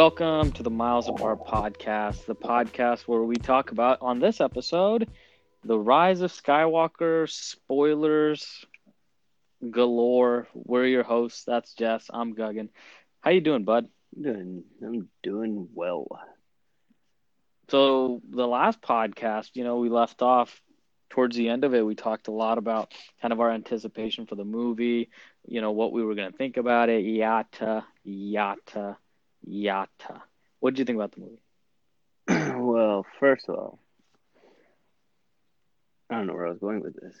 Welcome to the Miles Apart podcast, the podcast where we talk about, on this episode, the rise of Skywalker, spoilers galore. We're your hosts. That's Jess. I'm Guggen. How you doing, bud? I'm Doing, I'm doing well. So the last podcast, you know, we left off towards the end of it. We talked a lot about kind of our anticipation for the movie, you know, what we were going to think about it. Yata, yata, yata. What did you think about the movie? well, first of all, I don't know where I was going with this.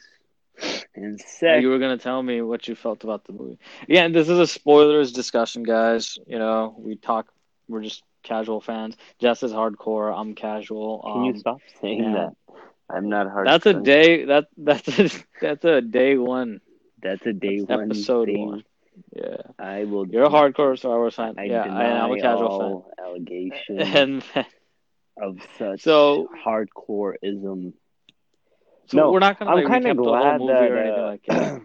And Oh, second, you were going to tell me what you felt about the movie. Yeah, this is a spoilers discussion, guys. You know, we talk, we're just casual fans. Jess is hardcore. I'm casual. can you Um, stop saying yeah. that? I'm not hard. That's a day. That that's a that's a day one That's a day That's one episode thing. one. Yeah, I will. you're a hardcore Star Wars fan. I yeah, deny I'm a casual fan. And of such So- hardcoreism. so No, we're not gonna I'm kind of glad that. Uh, like that.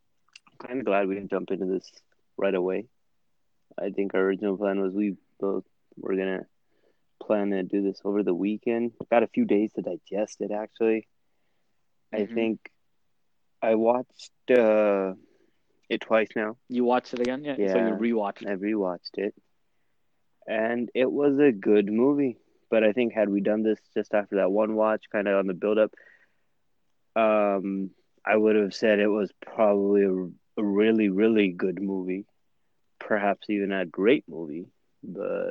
kind of glad we didn't jump into this right away. I think our original plan was we both were gonna plan to do this over the weekend. Got a few days to digest it. Actually, I Mhm. think I watched uh, it twice now. You watched it again? Yeah. yeah So you rewatched. I rewatched it, and it was a good movie. But I think had we done this just after that one watch, kind of on the build up, um, I would have said it was probably a, a really, really good movie, perhaps even a great movie. But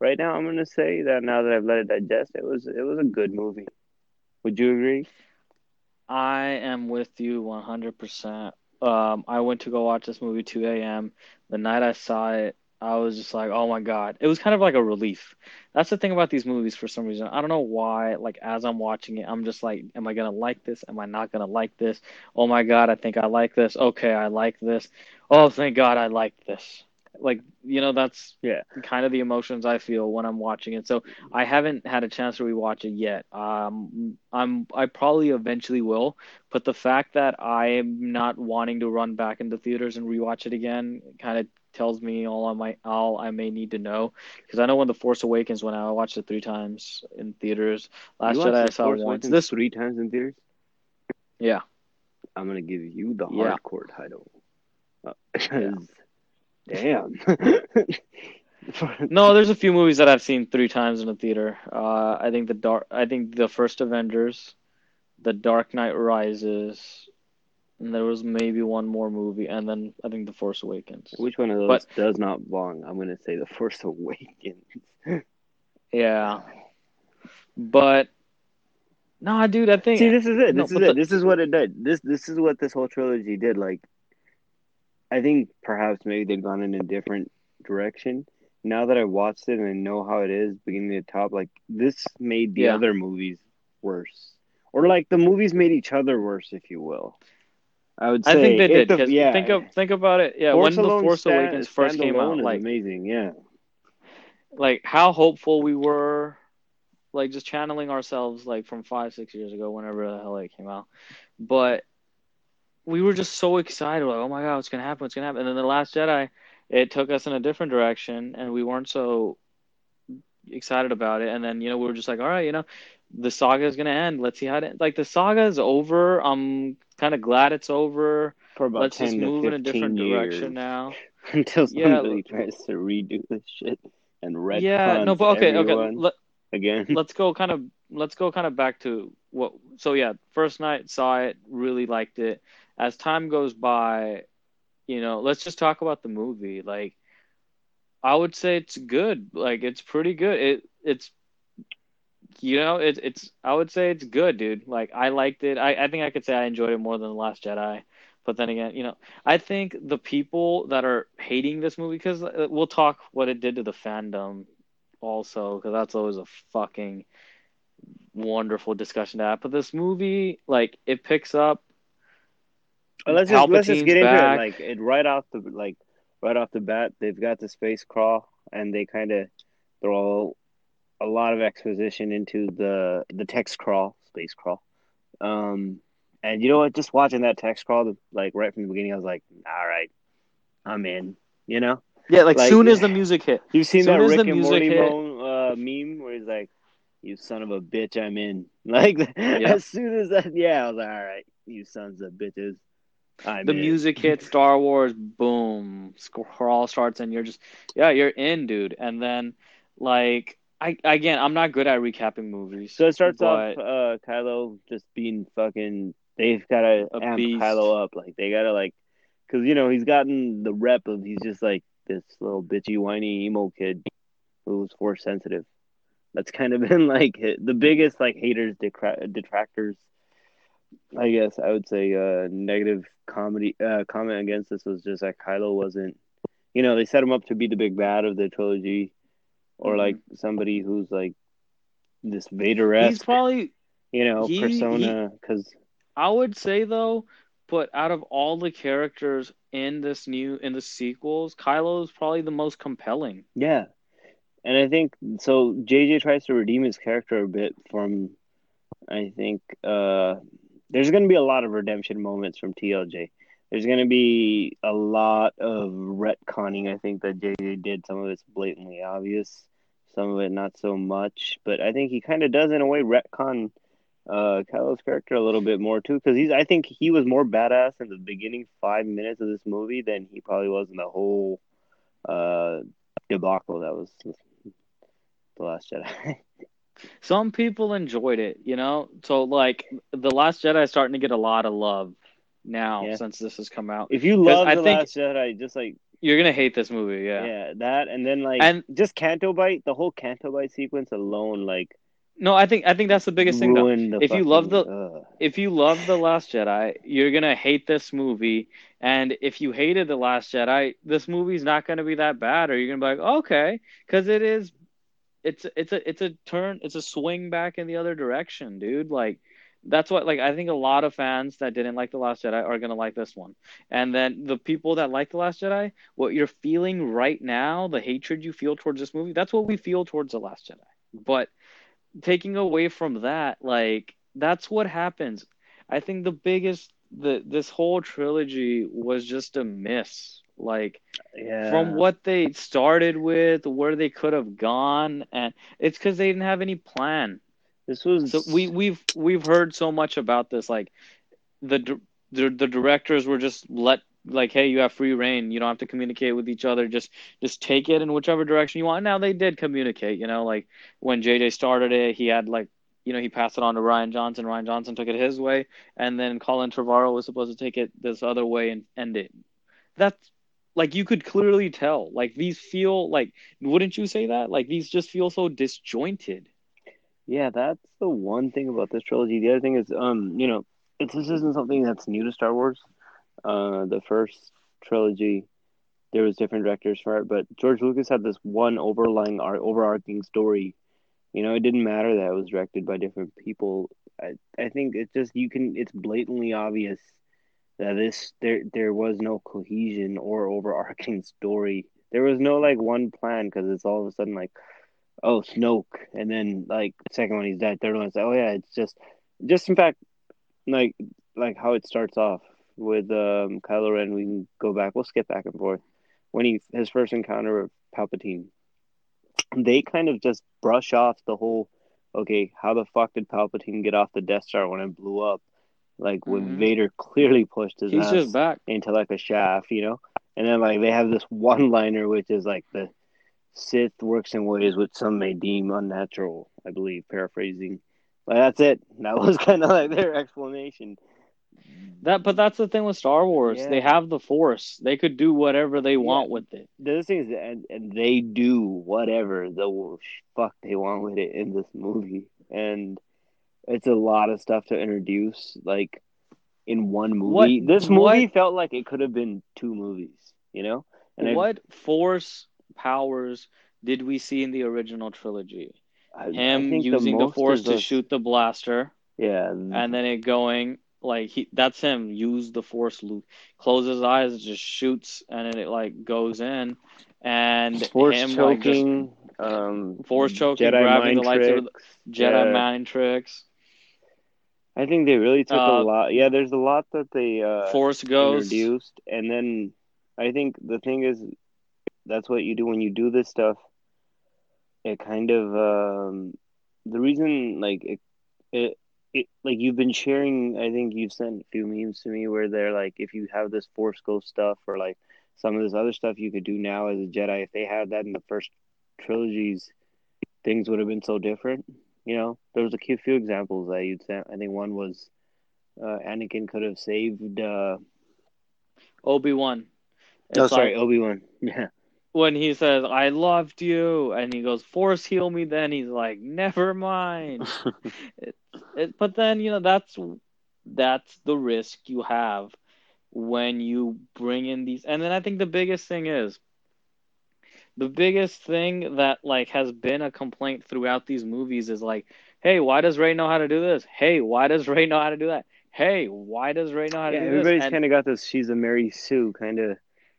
right now, I'm gonna say that now that I've let it digest, it was it was a good movie. Would you agree? I am with you 100%. Um, I went to go watch this movie 2 a.m. The night I saw it, I was just like, oh my God. It was kind of like a relief. That's the thing about these movies for some reason. I don't know why. Like, as I'm watching it, I'm just like, am I to like this? Am I not to like this? Oh my God, I think I like this. Okay, I like this. Oh, thank God I like this. Like, you know, that's Yeah. kind of the emotions I feel when I'm watching it. So I haven't had a chance to rewatch it yet. Um, I'm I probably eventually will, but the fact that I am not wanting to run back into theaters and rewatch it again kind of tells me all I might all I may need to know because I know when The Force Awakens when I watched it three times in theaters. Last You Jedi I saw Force once. This three times in theaters. yeah. I'm gonna give you the Yeah. hardcore title. Uh, 'cause- damn. No, there's a few movies that I've seen three times in a theater. Uh, I think the dark. I think the first Avengers, The Dark Knight Rises, and there was maybe one more movie, and then I think The Force Awakens. Which one of those But- does not belong? I'm gonna say the Force Awakens. Yeah, but no, dude, I think See, this is it. This but is the- it. This is what it did. This this is what this whole trilogy did. Like, I think perhaps maybe they've gone in a different direction. Now that I watched it and I know how it is, beginning to top, like this made the Yeah. other movies worse, or like the movies made each other worse, if you will. I would say. I think they did. the- yeah. think of think about it. Yeah, Force when The Force stand- Awakens first came out, like amazing. Yeah. like how hopeful we were, like just channeling ourselves like from five six years ago, whenever the hell it came out, but we were just so excited, like oh my god, what's gonna happen? What's gonna happen? And then the Last Jedi, it took us in a different direction, and we weren't so excited about it. And then you know we were just like, all right, you know, the saga is gonna end. Let's see how it like the saga is over. I'm kind of glad it's over. For about Let's 10 just to move in a 15 different years. direction now. until Yeah, somebody tries to redo this shit and retcon yeah, no, but okay, okay. Let, again. let's go kind of let's go kind of back to what so yeah first night saw it really liked it as time goes by you know let's just talk about the movie. Like i would say it's good. Like it's pretty good. It it's you know it, it's i would say it's good dude. Like i liked it. I, I think i could say i enjoyed it more than the last jedi. But then again you know i think the people that are hating this movie because uh, we'll talk what it did to the fandom also because that's always a fucking wonderful discussion to have. But this movie, like, it picks up. Well, let's just let's just Palpatine's get into back. it. Like it right off the like right off the bat, they've got the space crawl, and they kind of throw a lot of exposition into the the text crawl, space crawl. Um, and you know what? Just watching that text crawl, like right from the beginning, I was like, all right, I'm in. You know, Yeah, like, Like- soon as the music hit. You've seen Soon that as the Rick and music Morty hit- mo- uh, meme where he's like, "You son of a bitch, I'm in." Like as soon as that, yeah, I was like, "All right, you sons of bitches, I'm the in." music hits Star Wars, boom, scroll starts, and you're just yeah, you're in, dude. And then like I again, I'm not good at recapping movies. So it starts but off uh, Kylo just being fucking. They've got to A amp beast. Kylo up. Like they gotta like, because you know he's gotten the rep of he's just like this little bitchy whiny emo kid who's force sensitive. That's kind of been like the biggest like haters decra- detractors. I guess I would say uh, negative comedy uh, comment against this was just that Kylo wasn't. You know they set him up to be the big bad of the trilogy, or Mhm. like somebody who's like this Vader esque. he's probably you know, he- persona. Because I would say though, but out of all the characters in this new in the sequels, Kylo is probably the most compelling. yeah, and I think so. JJ tries to redeem his character a bit from. I think uh, there's going to be a lot of redemption moments from TLJ. There's going to be a lot of retconning. I think that JJ did. Some of it's blatantly obvious. Some of it not so much. But I think he kind of does in a way retcon uh Kylo's character a little bit more too because he's I think he was more badass in the beginning five minutes of this movie than he probably was in the whole uh debacle that was the Last Jedi. Some people enjoyed it, you know. So like the Last Jedi is starting to get a lot of love now Yeah. since this has come out. if you love I the think- Last Jedi, just like You're gonna hate this movie, yeah. yeah. that and then like And- just Canto Bight, the whole Canto Bight sequence alone, like No, I think I think that's the biggest thing though. If you love the- ugh. If you love the Last Jedi, you're gonna hate this movie. And if you hated the Last Jedi, this movie's not gonna be that bad, or you're gonna be like, okay, because it is. It's it's a it's a turn, it's a swing back in the other direction, dude. Like that's what like I think a lot of fans that didn't like the Last Jedi are gonna like this one. And then the people that like the Last Jedi, what you're feeling right now, the hatred you feel towards this movie, that's what we feel towards the Last Jedi. But taking away from that, like that's what happens. I think the biggest the this whole trilogy was just a miss. Like yeah. from what they started with, where they could have gone, and it's because they didn't have any plan. this was So we we've we've heard so much about this. Like the the the directors were just let like, hey, you have free reign. You don't have to communicate with each other. Just just take it in whichever direction you want. Now they did communicate. You know, like when JJ started it, he had like you know he passed it on to Rian Johnson. Rian Johnson took it his way, and then Colin Trevorrow was supposed to take it this other way and end it. That's like you could clearly tell. Like these feel like wouldn't you say that? Like these just feel so disjointed. Yeah, that's the one thing about this trilogy. The other thing is, um, you know, it's, this isn't something that's new to Star Wars. Uh, the first trilogy, there was different directors for it, but George Lucas had this one overlying, ar- overarching story. You know, it didn't matter that it was directed by different people. I, I think it's just you can. It's blatantly obvious that this there there was no cohesion or overarching story. There was no like one plan because it's all of a sudden like oh Snoke, and then like second one he's dead, third one it's like, oh yeah, it's just just in fact like like how it starts off with um Kylo Ren. We can go back. We'll skip back and forth when he his first encounter with Palpatine. They kind of just brush off the whole. Okay, how the fuck did Palpatine get off the Death Star when it blew up? Like when Mhm. Vader clearly pushed his He's ass just back. into like a shaft, you know? And then like they have this one liner which is like the Sith works in ways which some may deem unnatural, I believe, paraphrasing. Like that's it. That was kind of like their explanation. That, but that's the thing with Star Wars. Yeah. They have the Force. They could do whatever they want with it. The other thing is, and, and they do whatever the fuck they want with it in this movie, and it's a lot of stuff to introduce, like in one movie. What- this movie what- felt like it could have been two movies, you know? And I- what Force powers did we see in the original trilogy? I, I Him think using the, most Force to shoot the blaster, Yeah, and then it going like he. That's him. Use the Force. Luke close his eyes, just shoots, and then it like goes in, and force him like just choking, um, Force choking, Jedi grabbing the mind lightsaber. Jedi Yeah. mind tricks. I think they really took Uh, a lot. Yeah, there's a lot that they uh, Force goes. introduced, and then I think the thing is, that's what you do when you do this stuff. It kind of um, the reason like it, it it like you've been sharing. I think you've sent a few memes to me where they're like, if you have this Force Ghost stuff or like some of this other stuff you could do now as a Jedi, if they had that in the first trilogies, things would have been so different. You know, there was a few examples that you'd sent. I think one was uh, Anakin could have saved uh, Obi Wan. Oh, sorry, like, Obi Wan. Yeah. When he says, "I loved you," and he goes, "Force heal me," then he's like, "Never mind." it, it, but then you know that's that's the risk you have when you bring in these. And then I think the biggest thing is the biggest thing that like has been a complaint throughout these movies is like, hey, why does Rey know how to do this? Hey, why does Rey know how to do that? Hey, why does Rey know how to yeah, do everybody's this? Everybody's kind of got this. She's a Mary Sue kind of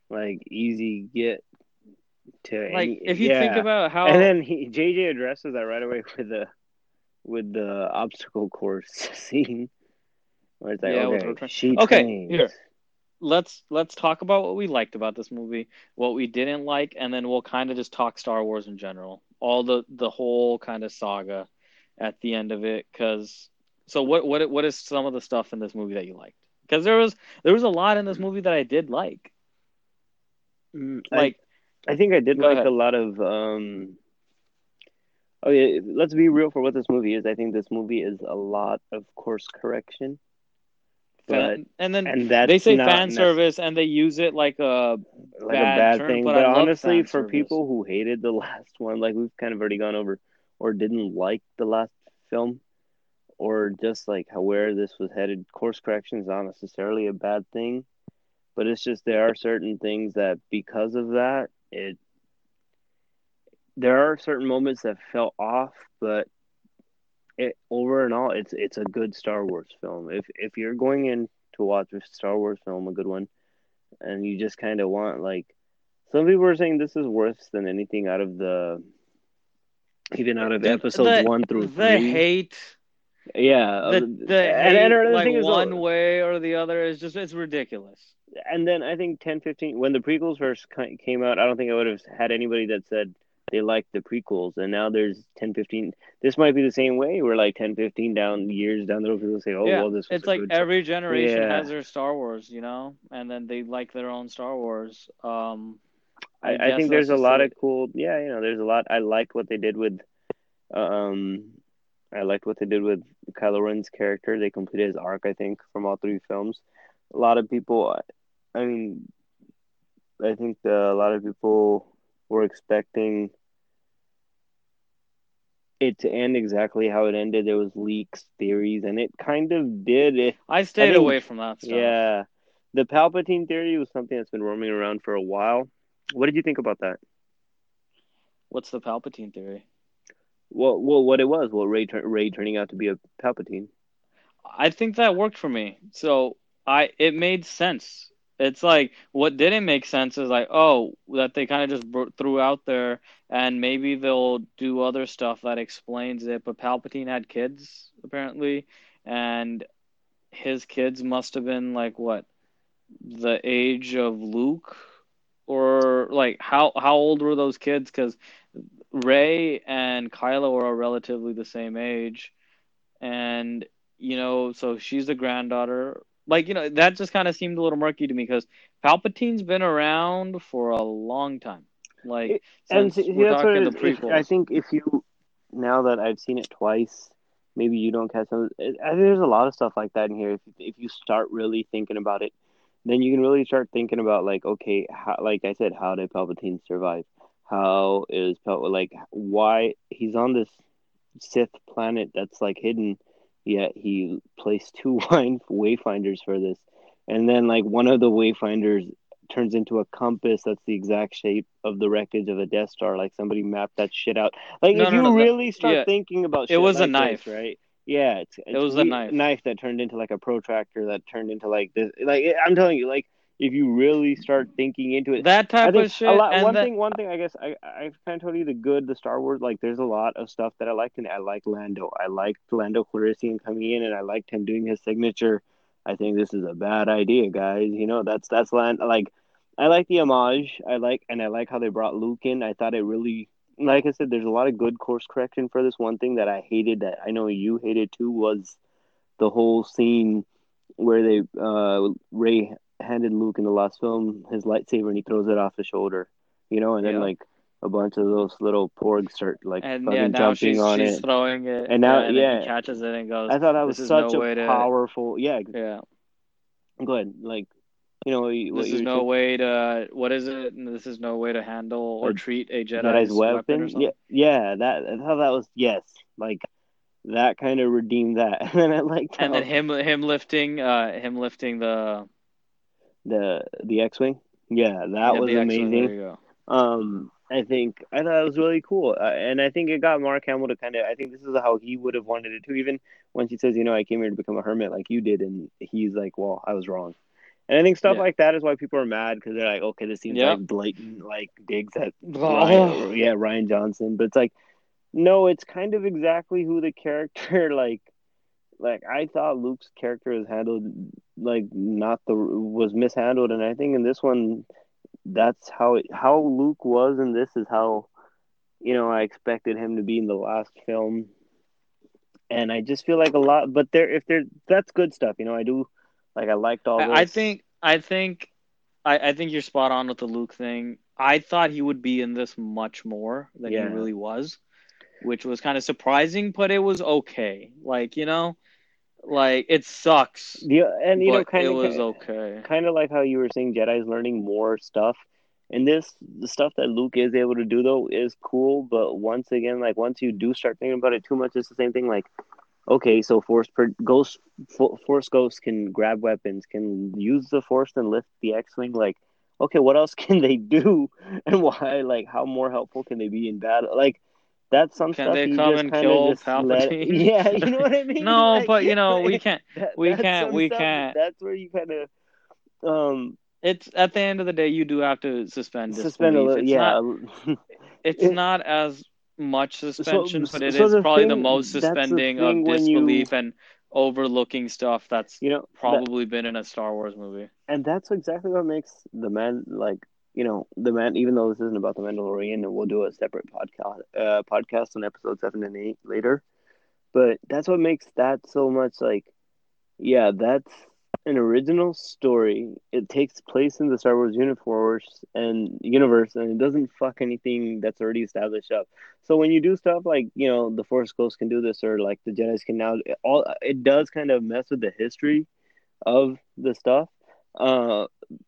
like easy get to like any, if you yeah. think about how and then he JJ addresses that right away with the with the obstacle course scene where it's like yeah, okay, she okay trains. here let's let's talk about what we liked about this movie what we didn't like and then we'll kind of just talk Star Wars in general all the the whole kind of saga at the end of it because so what what what is some of the stuff in this movie that you liked because there was there was a lot in this movie that I did like Mm, like, I, I, think I did like ahead. a lot of. um Oh yeah, let's be real for what this movie is. I think this movie is a lot of course correction. But, and then and they say fan service and they use it like a like bad a bad term, thing. But, but honestly, for service. people who hated the last one, like we've kind of already gone over, or didn't like the last film, or just like how where this was headed, course correction is not necessarily a bad thing but it's just there are certain things that because of that it there are certain moments that felt off but it over and all it's it's a good Star Wars film. If if you're going in to watch a Star Wars film a good one and you just kind of want like some people are saying this is worse than anything out of the even out of episodes the, one through the three. hate. Yeah the, um, the and, hate, and like uh, one way or the other is just it's ridiculous. And then I think 10, 15, when the prequels first came out, I don't think I would have had anybody that said they like the prequels. And now there's 10, 15. This might be the same way. We're like 10, 15 down years down the road. People say, oh, yeah, well, this It's like every generation yeah. has their Star Wars, you know, and then they like their own Star Wars. Um, I, I, I think there's a lot of cool, yeah, you know, there's a lot. I liked what they did with, um, I liked what they did with Kylo Ren's character. They completed his arc, I think, from all three films. A lot of people, I mean, I think a lot of people were expecting it to end exactly how it ended. There was leaks, theories, and it kind of did. It, I stayed I think, away from that stuff. Yeah, the Palpatine theory was something that's been roaming around for a while. What did you think about that? What's the Palpatine theory? Well, well, what it was, well, Rey, Rey turning out to be a Palpatine. I think that worked for me. So I, it made sense it's like what didn't make sense is like oh that they kind of just threw out there and maybe they'll do other stuff that explains it but palpatine had kids apparently and his kids must have been like what the age of luke? Or like how how old were those kids? Because rey and kylo are relatively the same age and you know so she's the granddaughter like you know that just kind of seemed a little murky to me because Palpatine's been around for a long time. Like and see, we're talking the prequels. I think if you now that I've seen it twice, maybe you don't catch think there's a lot of stuff like that in here. If if you start really thinking about it, then you can really start thinking about like okay, how, like I said, how did Palpatine survive? How is Pal like why he's on this Sith planet that's like hidden yet uh, he placed two wine wayfinders for this and then like one of the wayfinders turns into a compass that's the exact shape of the wreckage of a Death Star. Like somebody mapped that shit out. Like no, if no, you no, really start yeah. thinking about, it was like a knife, this, right? Yeah, it's, it's it was a knife. Knife that turned into like a protractor that turned into like this. Like I'm telling you, like if you really start thinking into it, that type of shit. Lot, one thing, one thing, I guess I I've kind of told you the good, the Star Wars. Like, there's a lot of stuff that I liked, and I like Lando. I liked Lando Calrissian coming in, and I liked him doing his signature. I think this is a bad idea, guys. You know, that's that's Land like I like the homage. I like and I like how they brought Luke in. I thought it really like I said, there's a lot of good course correction for this. One thing that I hated that I know you hated too was the whole scene where they uh Rey handed Luke in the last film his lightsaber and he throws it off his shoulder. You know, and then like a bunch of those little porgs start like And fucking yeah, now jumping she's, on she's it. throwing it, And now- yeah, and then yeah. he catches it and goes. I thought that was such no a to- powerful. Yeah, yeah, go ahead. Like, you know, what this is no way to. What is it? This is no way to handle or treat a Jedi's, Jedi's weapon. weapon. yeah, yeah. That I thought that was yes. Like that kind of redeemed that. and then I liked And then him him lifting uh him lifting the the the X-wing. Yeah, that yeah, was amazing. There you go. Um, I think I thought it was really cool, uh, and I think it got Mark Hamill to kind of. I think this is how he would have wanted it to. Even when she says, "You know, I came here to become a hermit like you did," and he's like, "Well, I was wrong." And I think stuff Yeah. like that is why people are mad because they're like, "Okay, this seems Yeah. like blatant like digs at. Rian, yeah Rian Johnson," but it's like, no, it's kind of exactly who the character like. Like I thought Luke's character was handled like not the was mishandled, and I think in this one that's how it, how Luke was, and this is how you know I expected him to be in the last film. And I just feel like a lot, but there, if there, that's good stuff. You know, I do like I liked all. I, I think I think I, I think you're spot on with the Luke thing. I thought he would be in this much more than Yeah. he really was, which was kind of surprising, but it was okay. Like you know, like it sucks, the and you know kind it of was okay. kind of like how you were saying Jedi's learning more stuff. And this the stuff that Luke is able to do though is cool, but once again, like once you do start thinking about it too much, it's the same thing. Like, okay, so force per ghost fo- force ghosts can grab weapons, can use the force and lift the X-wing. Like, okay, what else can they do, and why? Like, how more helpful can they be in battle? Like, that's some Can stuff they come and kill Palpatine? Yeah, you know what I mean. No, Like, but you know we can't. that- we can't- we stuff- can't. That's where you kind of um It's at the end of the day, you do have to suspend suspend a disbelief. little. It's Yeah, not. It's It- not as much suspension, but it is so the probably the most that's the suspending of when you- disbelief and overlooking stuff that's you know, that- probably been in a Star Wars movie. and that's exactly what makes the man like you know the man. Even though this isn't about the Mandalorian, and we'll do a separate podcast uh, podcast on episode seven and eight later. But that's what makes that so much like, yeah, that's an original story. It takes place in the Star Wars universe and universe, and it doesn't fuck anything that's already established up. So when you do stuff like you know the Force Ghosts can do this, or like the Jedi's can now, it all it does kind of mess with the history of the stuff, uh,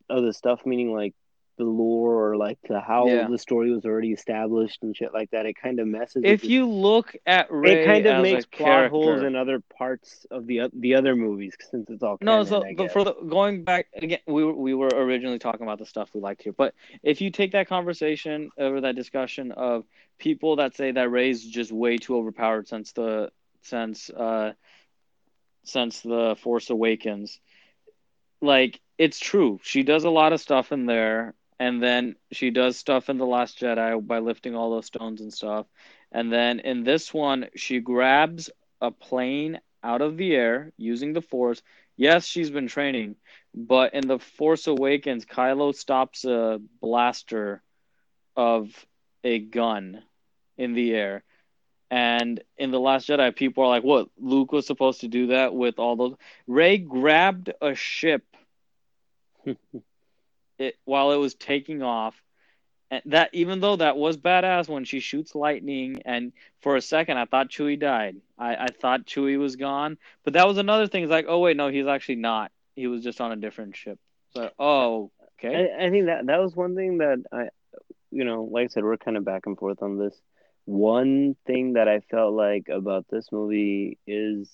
of the stuff meaning like the lore or like the how Yeah. the story was already established and shit like that. It kind of messes. Up. If you look at Rey it kind of makes plot character, holes in other parts of the the other movies since it's all No, canon, so but for the going back again, we were we were originally talking about the stuff we liked here, but if you take that conversation over that discussion of people that say that Rey's just way too overpowered since the since uh since the Force Awakens, like it's true. She does a lot of stuff in there, and then she does stuff in the Last Jedi by lifting all those stones and stuff, and then in this one she grabs a plane out of the air using the Force yes, she's been training, but in the Force Awakens, Kylo stops a blaster of a gun in the air. And in the Last Jedi, people are like, "What? Luke was supposed to do that with all those?" Rey grabbed a ship it, while it was taking off, and that even though that was badass when she shoots lightning, and for a second I thought Chewie died. I, I thought Chewie was gone, but that was another thing. It's like, oh wait, no, he's actually not. He was just on a different ship. So, oh, okay. I, I think that that was one thing that I, you know, like I said, we're kind of back and forth on this. One thing that I felt like about this movie is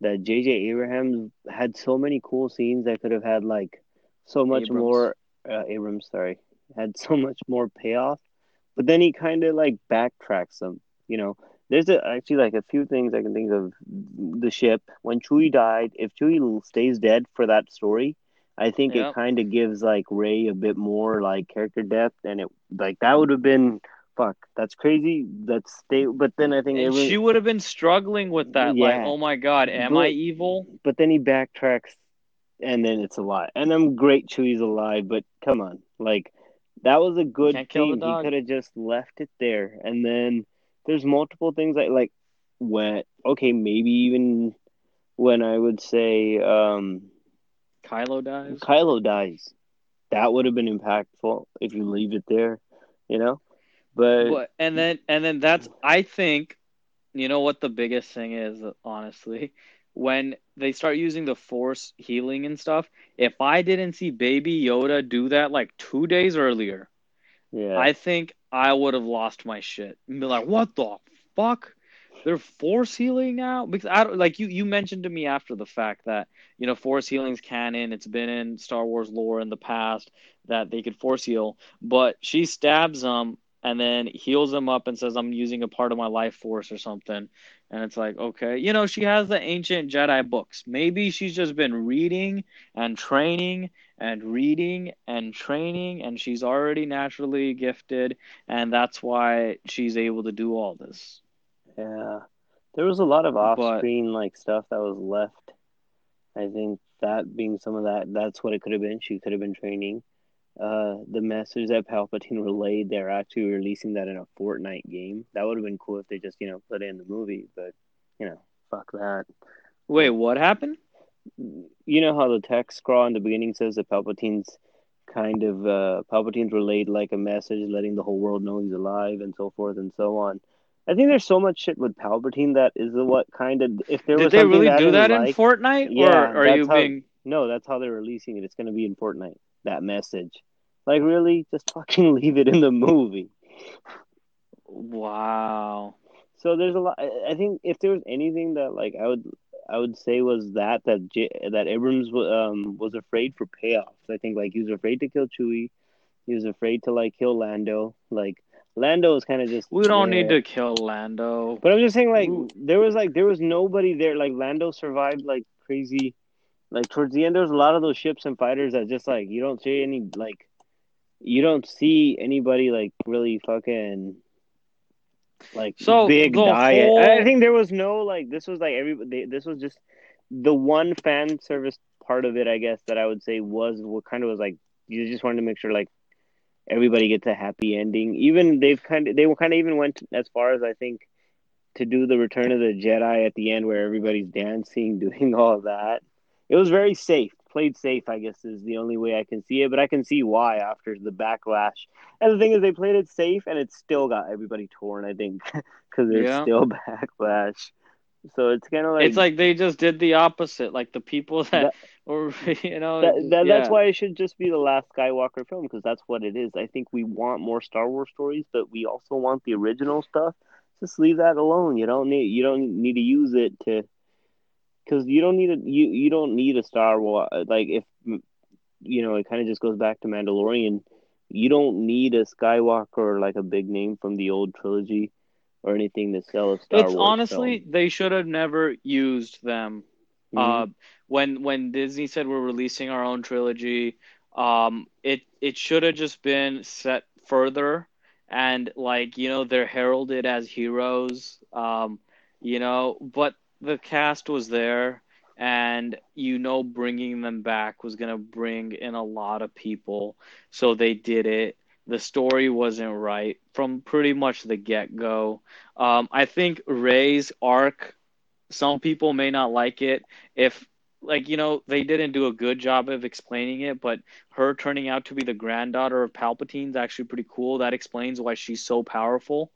that J.J. Abrams had so many cool scenes that could have had like so much Abrams. more. Uh, Abrams, sorry, had so much more payoff, but then he kind of like backtracks them. You know, there's a, actually like a few things I can think of. The ship when Chewie died, if Chewie stays dead for that story, I think Yep. it kind of gives like Rey a bit more like character depth, and it like that would have been fuck. That's crazy. That's stay. But then I think she would have been struggling with that. Like, oh my god, am I evil? but then he backtracks and then it's a lie. And I'm great Chewie's alive, but come on, like that was a good Can't kill the thing. He could have just left it there. And then there's multiple things like like when okay, maybe even when I would say um Kylo dies. Kylo dies. That would have been impactful if you leave it there, you know? But, But and then and then that's I think you know what the biggest thing is honestly when they start using the force healing and stuff if I didn't see baby Yoda do that like 2 days earlier yeah. I think I would have lost my shit. And be like what the fuck? They're force healing now? Because I don't like you you mentioned to me after the fact that you know force healing's canon. It's been in Star Wars lore in the past that they could force heal. But she stabs him and then heals him up and says I'm using a part of my life force or something and it's like okay you know she has the ancient Jedi books maybe she's just been reading and training and reading and training and she's already naturally gifted and that's why she's able to do all this Yeah. There was a lot of off screen like stuff that was left. I think that being some of that that's what it could have been. She could have been training. Uh the message that Palpatine relayed, they're actually releasing that in a Fortnite game. That would have been cool if they just, you know, put it in the movie, but you know, fuck that. wait what happened You know how the text scroll in the beginning says that Palpatine's kind of uh Palpatine's relayed like a message letting the whole world know he's alive and so forth and so on. I think there's so much shit with Palpatine that is the what kind of if there Did was they really I do that in like- Fortnite, Yeah, or are you how- being? No, that's how they're releasing it. It's going to be in Fortnite. That message, like, really, just fucking leave it in the movie. Wow. So there's a lot. I think if there was anything that like I would I would say was that that J, that Abrams was um was afraid for payoffs. I think like he was afraid to kill Chewie. He was afraid to like kill Lando. Like Lando was kind of just We don't there. need to kill Lando. But I'm just saying, like, Ooh. there was like there was nobody there. Like Lando survived like crazy. Like towards the end, there was a lot of those ships and fighters that just like you don't see any like, you don't see anybody like really fucking like So, big diet. whole- I think there was no like this was like everybody. This was just the one fan service part of it. I guess that I would say was what kind of was like you just wanted to make sure like everybody gets a happy ending. Even they've kind of they were kind of even went as far as I think to do the Return of the Jedi at the end where everybody's dancing, doing all that. It was very safe, played safe. I guess is the only way I can see it, but I can see why after the backlash. And the thing is, they played it safe, and it still got everybody torn. I think because there's Yeah. still backlash. So it's kind of like it's like they just did the opposite. Like the people that, That- or you know, that, that, that's why it should just be the last Skywalker film because that's what it is. I think we want more Star Wars stories, but we also want the original stuff. Just leave that alone. You don't need you don't need to use it to because you don't need a you you don't need a Star Wars like if you know it kind of just goes back to Mandalorian. You don't need a Skywalker or like a big name from the old trilogy or anything to sell a Star It's Wars. honestly they should have never used them. film. Mhm. Uh, when when Disney said we're releasing our own trilogy, um, it it should have just been set further and like you know they're heralded as heroes, um, you know, but the cast was there, and you know bringing them back was gonna bring in a lot of people, so they did it. The story wasn't right from pretty much the get go. Um, I think Rey's arc. Some people may not like it if like you know they didn't do a good job of explaining it but her turning out to be the granddaughter of palpatine's actually pretty cool that explains why she's so powerful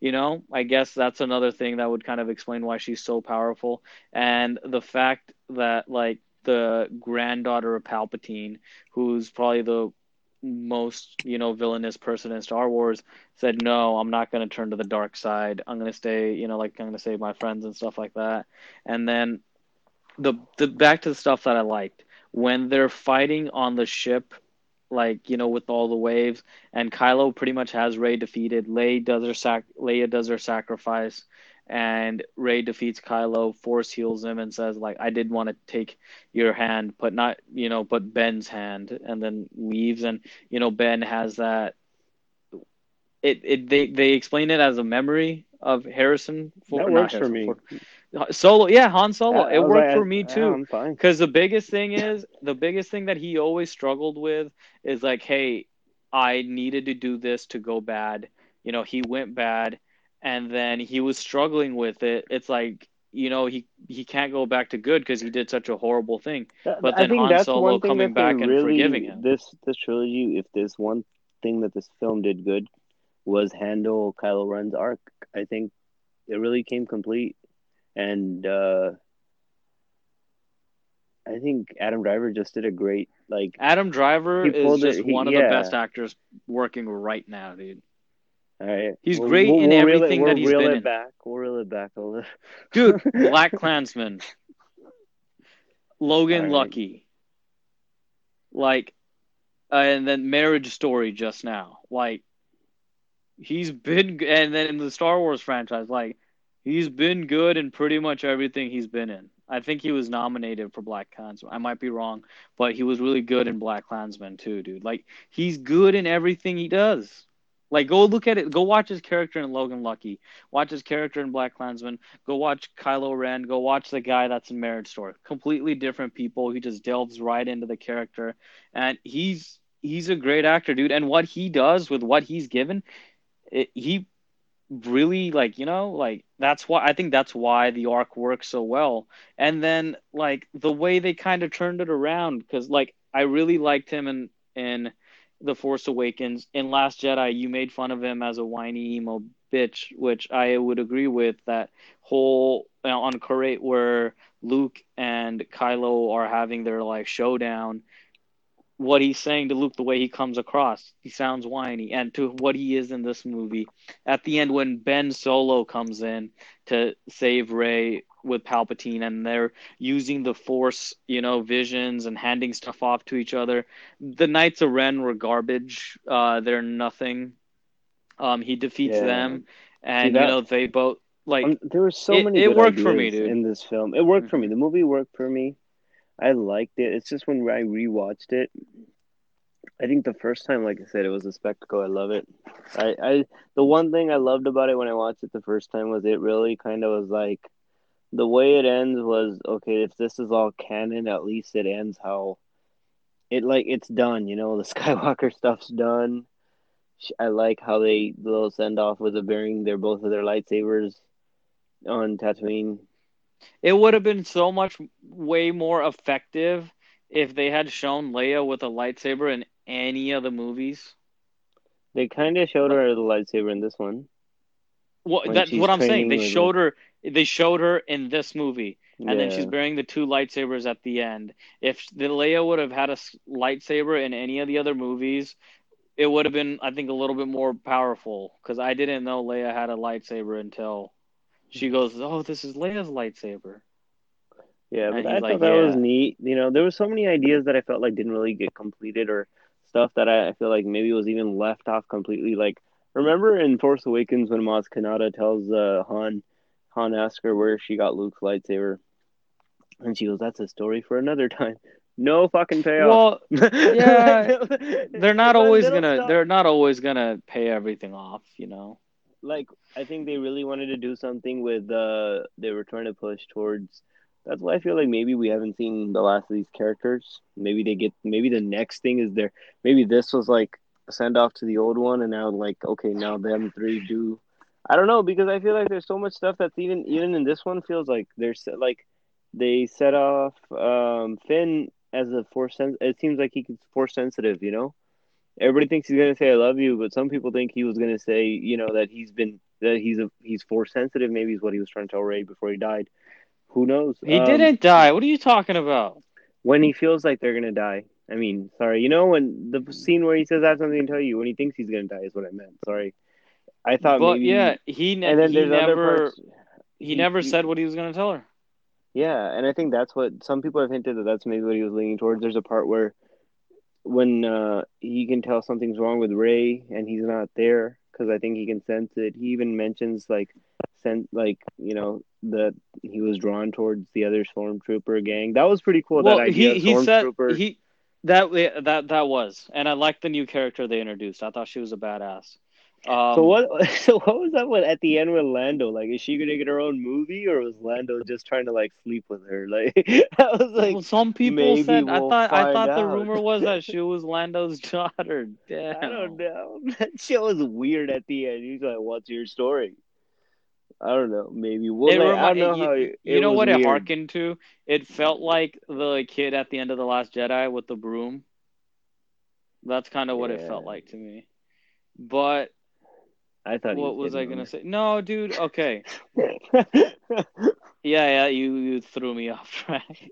you know i guess that's another thing that would kind of explain why she's so powerful. And the fact that like the granddaughter of palpatine who's probably the most you know villainous person in star wars said no i'm not going to turn to the dark side. I'm going to stay you know like i'm going to save my friends and stuff like that. And then the the back to the stuff that I liked. When they're fighting on the ship, like you know with all the waves, and Kylo pretty much has Rey defeated. Leia does her sac Leia does her sacrifice, and Rey defeats Kylo. Force heals him and says like I did want to take your hand, but not you know but Ben's hand, and then leaves. And you know Ben has that. It it they they explain it as a memory of Harrison. that not works for me. Ford. Solo, yeah, Han Solo. It worked for me too. Because the biggest thing is the biggest thing that he always struggled with is like, hey, I needed to do this to go bad. You know, he went bad, and then he was struggling with it. It's like, you know, he he can't go back to good because he did such a horrible thing. Uh, but I then Han Solo coming back and really, forgiving him. This this trilogy, if there's one thing that this film did good, was handle Kylo Ren's arc. I think it really came complete, and uh, I think Adam Driver just did a great like. Adam Driver is pulled it- just he- one of the best actors working right now, dude. All right, He's We'll- great we'll- in we'll everything it, that we'll he's reel been it in. back. We'll reel it back a little. Dude, Black Klansman, Logan right. Lucky, like, uh, and then Marriage Story just now. Like, he's been, and then in the Star Wars franchise, like, he's been good in pretty much everything he's been in. I think he was nominated for Black Klansman. I might be wrong, but he was really good in Black Klansman too, dude. Like, he's good in everything he does. Like, go look at it. Go watch his character in Logan Lucky. Watch his character in Black Klansman. Go watch Kylo Ren. Go watch the guy that's in Marriage Story. Completely different people. He just delves right into the character, and he's he's a great actor, dude. And what he does with what he's given, it, he really like you know like that's why I think that's why the arc works so well. And then like the way they kind of turned it around because like I really liked him in in the Force Awakens. In Last Jedi, you made fun of him as a whiny emo bitch, which I would agree with. That whole you know, on Crait where Luke and Kylo are having their like showdown. What he's saying to Luke, the way he comes across, he sounds whiny, and to what he is in this movie. At the end, when Ben Solo comes in to save Rey with Palpatine, and they're using the Force, you know, visions and handing stuff off to each other. The Knights of Ren were garbage. Uh, they're nothing. Um, he defeats Yeah. them, and that- you know they both like. Um, there were so it- many. it worked for me, dude. In this film, it worked for me. Mhm. The movie worked for me. I liked it. It's just when I rewatched it, I think the first time, like I said, it was a spectacle. I love it. I, I, the one thing I loved about it when I watched it the first time was it really kind of was like, the way it ends was okay. If this is all canon, at least it ends how, it like it's done. You know, the Skywalker stuff's done. I like how they the little send off with a bearing their both of their lightsabers on Tatooine. It would have been so much way more effective if they had shown Leia with a lightsaber in any of the movies. They kind of showed her the lightsaber in this one. Well, that's what I'm saying. They showed her. They showed her in this movie, and then she's bearing the two lightsabers at the end. If the Leia would have had a lightsaber in any of the other movies, it would have been, I think, a little bit more powerful. Because I didn't know Leia had a lightsaber until she goes, "Oh, this is Leia's lightsaber." Yeah, but I he's thought like, that was neat. You know, there were so many ideas that I felt like didn't really get completed or stuff that I, I feel like maybe was even left off completely. Like, remember in Force Awakens when Maz Kanata tells uh, Han, Han asks her where she got Luke's lightsaber, and she goes, "That's a story for another time." No fucking payoff. Well, yeah, they're not always gonna. stuff- They're not always gonna pay everything off. You know. Like I think they really wanted to do something with uh they were trying to push towards that's why I feel like maybe we haven't seen the last of these characters. Maybe they get maybe the next thing is there maybe this was like a send off to the old one and now like okay now them three do I don't know because I feel like there's so much stuff that's even even in this one feels like there's like they set off um Finn as a force sen- it seems like he's force sensitive, you know? Everybody thinks he's gonna say I love you, but some people think he was gonna say, you know, that he's been that he's a he's force sensitive. Maybe is what he was trying to tell Rey before he died. Who knows? He Um, didn't die. What are you talking about? when he feels like they're gonna die. I mean, sorry, you know, when the scene where he says I have something to tell you, when he thinks he's gonna die is what I meant. Sorry, I thought But maybe. yeah, he ne- and then he there's other never parts. he never said what he was gonna tell her. Yeah, and I think that's what some people have hinted that that's maybe what he was leaning towards. There's a part where when uh, he can tell something's wrong with Rey and he's not there because I think he can sense it. He even mentions like sense like you know that he was drawn towards the other stormtrooper gang. That was pretty cool. well, that idea, he he said he that that that was, and I liked the new character they introduced. I thought she was a badass. Um, so what? So what was that with at the end with Lando? Like, is she gonna get her own movie, or was Lando just trying to like sleep with her? Like, I was like, well, some people said we'll I thought I thought the rumor was that she was Lando's daughter. Damn. I don't know. That shit was weird at the end. He's like, "What's your story?" I don't know. Maybe we'll. Like, I don't know you, how. It, you know what weird. it harkened to? It felt like the kid at the end of the Last Jedi with the broom. That's kind of what it felt like to me. But I thought. what was I gonna on say? No, dude. Okay. Yeah, yeah. You you threw me off track.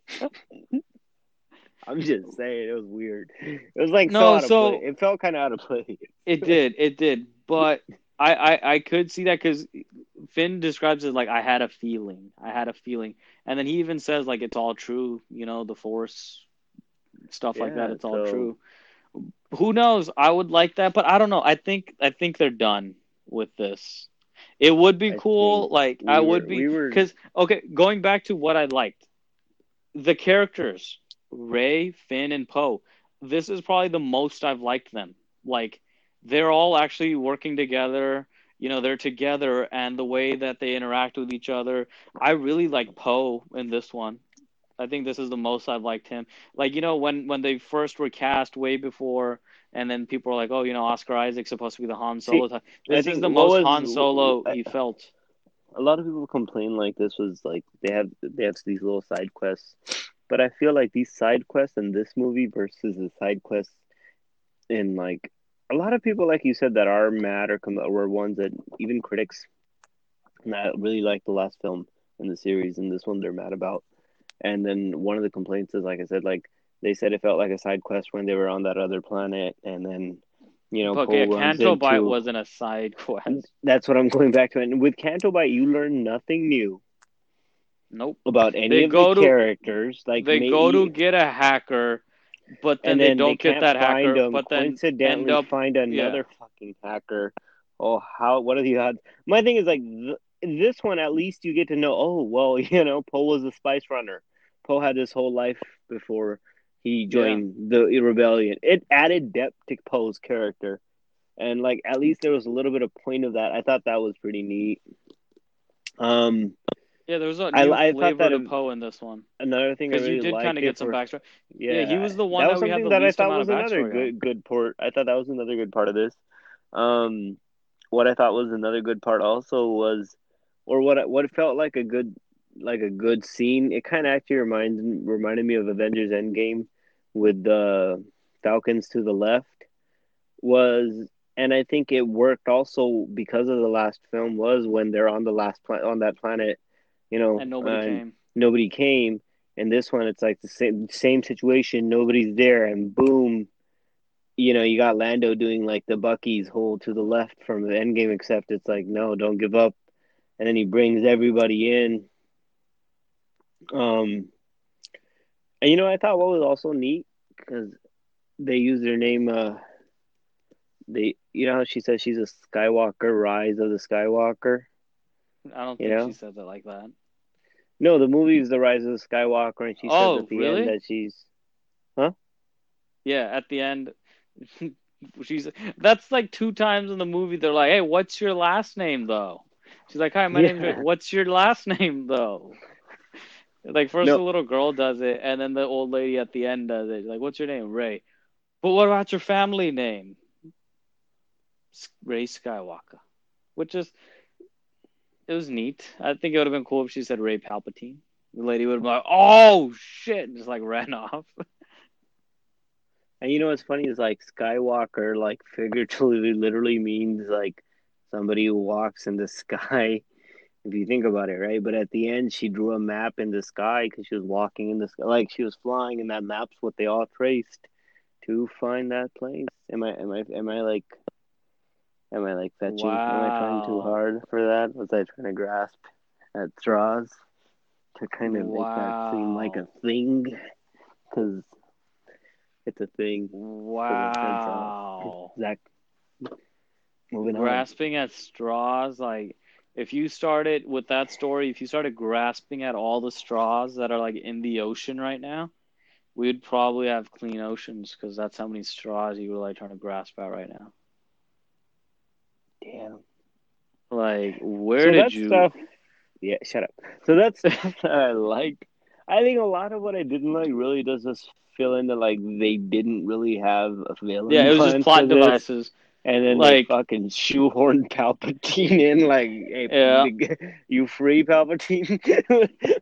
I'm just saying, it was weird. It was like No, so so- It felt kind of out of place. It did, it did. But I, I, I could see that because Finn describes it like I had a feeling. I had a feeling, and then he even says like it's all true. You know, the Force stuff like that. Yeah, It's all true. Who knows? I would like that, but I don't know. I think I think they're done with this. It would be I cool. Like we I were- would be we were- because okay. Going back to what I liked, the characters Rey, Finn, and Poe. This is probably the most I've liked them. Like they're all actually working together. You know, they're together, and the way that they interact with each other. I really like Poe in this one. I think this is the most I've liked him. Like you know, when when they first were cast way before, and then people were like, "Oh, you know, Oscar Isaac's supposed to be the Han Solo." type. This is the most Han Solo he felt. a lot of people complain like this was like they have they have these little side quests, but I feel like these side quests in this movie versus the side quests in like a lot of people, like you said, that are mad or come were ones that even critics that really like the last film in the series, and this one they're mad about. And then one of the complaints is, like I said, like they said it felt like a side quest when they were on that other planet, and then you know, okay, Poe runs Canto Bight into- wasn't a side quest. That's what I'm going back to. And with Canto Bight, you learn nothing new Nope. about any They of the to- characters. Like they maybe, go to get a hacker, but then and they don't they get that hacker. them. But then end up- find another fucking hacker. Oh, how? What are the odds? My thing is like th- this one. At least you get to know. Oh, well, you know, Poe was a spice runner. Poe had his whole life before he joined the rebellion. It added depth to Poe's character, and like at least there was a little bit of point of that. I thought that was pretty neat. Um, yeah, there was a new I thought flavor that to Poe in this one another thing I because really you did kind of get some for- backstory. Yeah, Yeah, he was the one that that, was we had something the that I thought was another good good part. I thought that was another good part of this. Um, what I thought was another good part also was, or what what felt like a good like a good scene. It kind of actually reminded reminded me of Avengers Endgame with the Falcons to the left was. And I think it worked also because of the last film was when they're on the last planet on that planet, you know, and nobody and- came. nobody came. And this one, it's like the same same situation. Nobody's there, and boom, you know, you got Lando doing like the Bucky's hole to the left from the end game. Except it's like, no, don't give up. And then he brings everybody in. Um, and you know, I thought what was also neat because they use their name. Uh, they, you know, how she says she's a Skywalker, Rise of the Skywalker. I don't you think know? she said it like that. No, the movie is The Rise of the Skywalker, and she Oh, says at the really? end that she's huh? Yeah, at the end, she's that's like two times in the movie. They're like, "Hey, what's your last name though?" She's like, "Hi, my name's Rey. What's your last name though?" Like first No. the little girl does it, and then the old lady at the end does it. Like, "What's your name, Rey?" But what about your family name? Rey Skywalker, which is it was neat. I think it would have been cool if she said Rey Palpatine. The lady would have been like, "Oh shit!" and just like ran off. And you know what's funny is like Skywalker, like figuratively, literally means like somebody who walks in the sky. If you think about it, right? But at the end, she drew a map in the sky because she was walking in the sky, like she was flying, and that map's what they all traced to find that place. Am I? Am I? Am I like? Am I like fetching? Am I trying too hard for that? Was I trying to grasp at straws to kind of make that seem like a thing? Because it's a thing. Wow. Zach, moving on. Grasping at straws, like if you started with that story, if you started grasping at all the straws that are like in the ocean right now, we'd probably have clean oceans because that's how many straws you were like trying to grasp at right now. Damn. Like, where so did that you? stuff yeah shut up so that's that i like i think a lot of what i didn't like really does just fill into like they didn't really have a villain Yeah, it was just plot devices. And then like- fucking shoehorned palpatine in like hey, Yeah. you free palpatine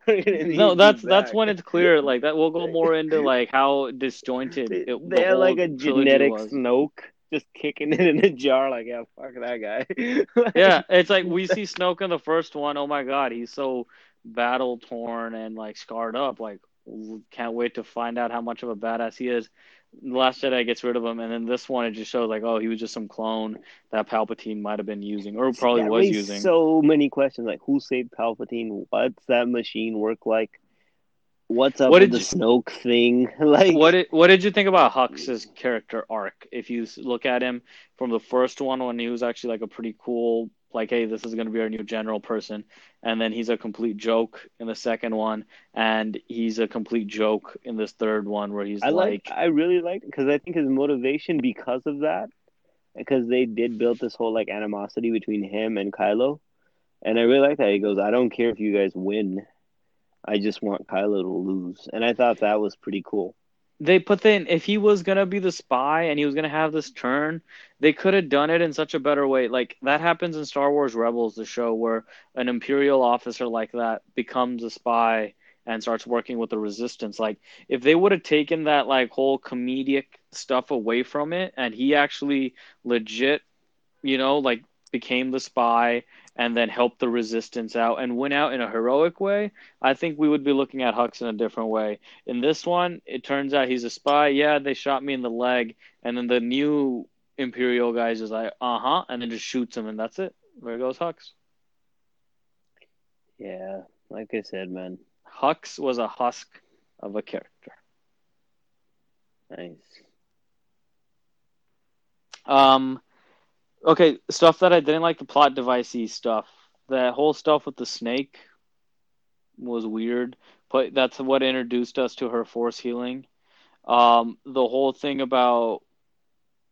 No, that's that's when it's clear. Like that, we'll go more into like how disjointed it, the they had like a genetic was. snoke just kicking it in a jar like yeah fuck that guy Yeah, it's like we see Snoke in the first one. Oh my god, he's so battle torn and like scarred up. Like, can't wait to find out how much of a badass he is. The Last Jedi gets rid of him, and then this one it just shows like, oh, he was just some clone that Palpatine might have been using, or probably that was using. so many questions like who saved palpatine what's that machine work like what's up What with the snoke thing like What did what did you think about Hux's character arc? If you look at him from the first one, when he was actually like a pretty cool, like, hey, this is going to be our new general person, and then he's a complete joke in the second one, and he's a complete joke in this third one, where he's i like, like i really like because i think his motivation because of that because they did build this whole like animosity between him and kylo. And i really like that he goes i don't care if you guys win. I just want kylo to lose. And i thought that was pretty cool they put in if he was gonna be the spy and he was gonna have this turn, they could have done it in such a better way. Like that happens in Star Wars Rebels, the show where an Imperial officer like that becomes a spy and starts working with the resistance. Like if they would have taken that like whole comedic stuff away from it and he actually legit, you know, like became the spy and then helped the resistance out and went out in a heroic way, I think we would be looking at Hux in a different way. In this one, it turns out he's a spy. Yeah, they shot me in the leg, and then the new Imperial guy's just like, uh huh, and then just shoots him, and that's it. There goes Hux. yeah like i said man Hux was a husk of a character. nice Um, okay, stuff that I didn't like the plot devicey stuff. That whole stuff with the snake was weird, but that's what introduced us to her force healing. Um, the whole thing about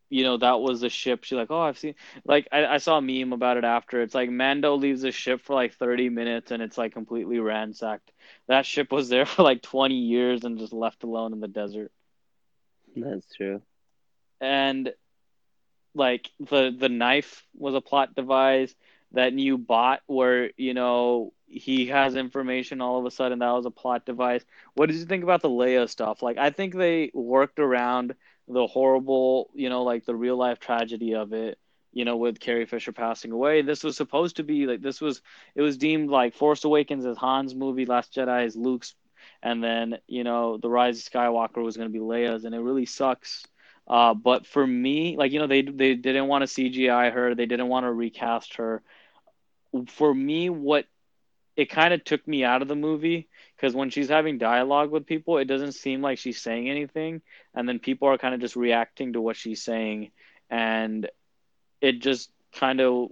you know that was the ship. She's like, oh, I've seen. Like I, I saw a meme about it after. It's like Mando leaves the ship for like thirty minutes and it's like completely ransacked. That ship was there for like twenty years and just left alone in the desert. that's true and like the the knife was a plot device that new bot where you know he has information all of a sudden that was a plot device. What did you think about the leia stuff? Like i think they worked around the horrible you know like the real life tragedy of it you know with carrie fisher passing away. This was supposed to be like this was it was deemed like force awakens as han's movie last jedi is luke's and then you know the rise of skywalker was going to be leia's and it really sucks uh, but for me, like you know, they they didn't want to CGI her, they didn't want to recast her. For me, what it kind of took me out of the movie because when she's having dialogue with people, it doesn't seem like she's saying anything, and then people are kind of just reacting to what she's saying, and it just kind of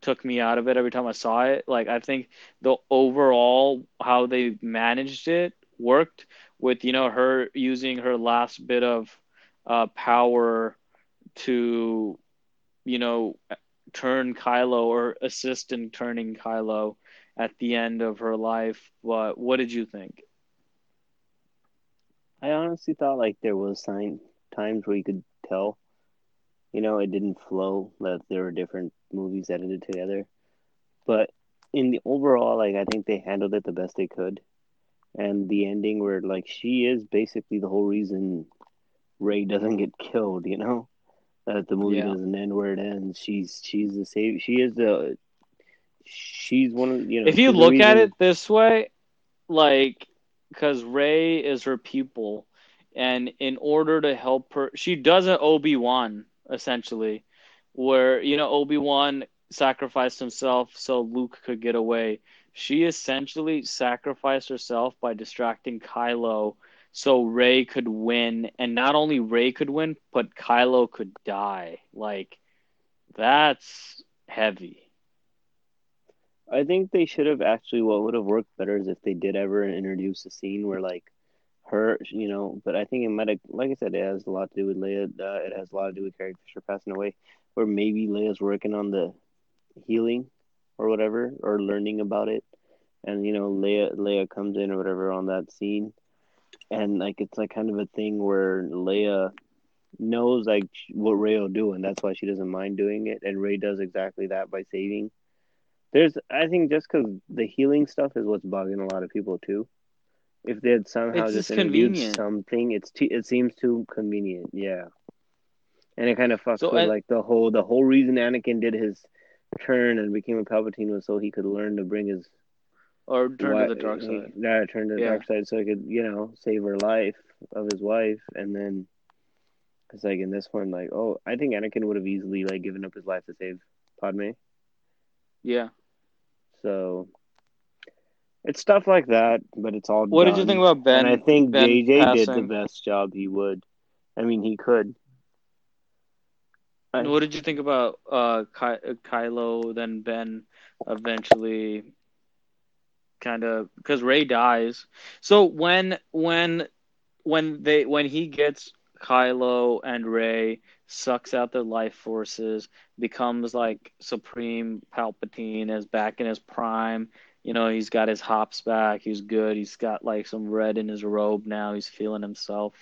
took me out of it every time I saw it. Like I think the overall how they managed it worked with you know her using her last bit of uh, power to, you know, turn Kylo or assist in turning Kylo at the end of her life. But what did you think? I honestly thought like there was sign times where you could tell, you know, it didn't flow that there were different movies edited together, but in the overall, like I think they handled it the best they could, and the ending where like she is basically the whole reason Rey doesn't get killed, you know, that the movie Yeah. doesn't end where it ends. She's she's the save. She is the. She's one of you know. If you look at it this way, like, because Rey is her pupil, and in order to help her, she does an Obi Wan essentially, where you know Obi Wan sacrificed himself so Luke could get away. She essentially sacrificed herself by distracting Kylo so Rey could win, and not only Rey could win, but Kylo could die. Like, that's heavy. I think they should have actually. What would have worked better is if they did ever introduce a scene where like her, you know. But I think it might have, like I said, it has a lot to do with Leia. Uh, it has a lot to do with Carrie Fisher passing away, where maybe Leia's working on the healing or whatever, or learning about it, and you know Leia Leia comes in or whatever on that scene, and like it's like kind of a thing where Leia knows like what Rey will do, and that's why she doesn't mind doing it, and Rey does exactly that by saving. There's, I think, just because the healing stuff is what's bugging a lot of people too. If they had somehow It's just just something, it's too, it seems too convenient. Yeah, and it kind of fucks So, with and- like the whole the whole reason Anakin did his turn and became a Palpatine was so he could learn to bring his or turn wi- to the dark side. Yeah, turn to the Yeah. dark side so he could you know save her life of his wife, and then it's like in this one, like oh, I think Anakin would have easily like given up his life to save Padme. Yeah. So it's stuff like that, but it's all. What did you think about Ben? and I think Ben JJ did the best job he would. I mean, he could. And what did you think about uh, Ky- uh, Kylo? Then Ben eventually kind of because Rey dies. So when when when they when he gets Kylo and Rey sucks out their life forces, becomes like Supreme Palpatine, is back in his prime. You know, he's got his hops back. He's good. He's got like some red in his robe now. He's feeling himself,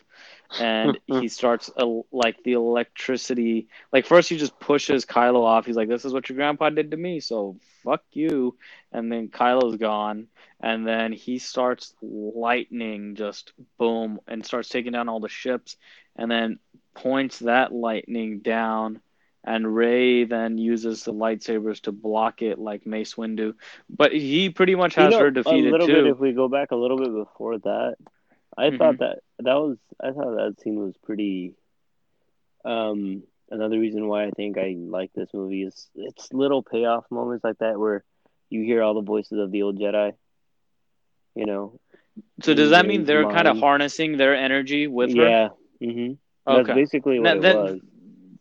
and he starts uh, like the electricity. Like first, he just pushes Kylo off. He's like, "This is what your grandpa did to me, so fuck you." And then Kylo's gone, and then he starts lightning, just boom, and starts taking down all the ships, and then points that lightning down. And Rey then uses the lightsabers to block it, like Mace Windu. But he pretty much has You know, her a defeated little too. bit. If we go back a little bit before that, I Mhm. thought that that was. I thought that scene was pretty. Um, another reason why I think I like this movie is it's little payoff moments like that where you hear all the voices of the old Jedi. You know. So does that mean they're kind of harnessing their energy with her? Yeah. Mm-hmm. That's Okay. basically what it then, was.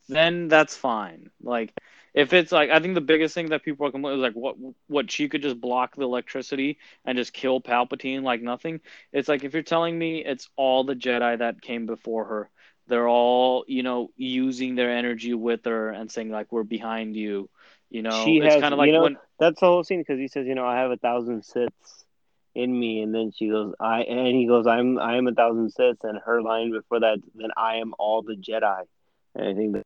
Then that's fine. Like if it's like I think the biggest thing that people are complaining is like what what she could just block the electricity and just kill Palpatine like nothing. It's like if you're telling me it's all the Jedi that came before her, they're all you know using their energy with her and saying like we're behind you. You know, She it's has- kind of like you know, when That's the whole scene because he says, you know, I have a thousand Siths in me, and then she goes, I, and he goes, I'm, I am a thousand Siths, and her line before that, then I am all the Jedi. And I think that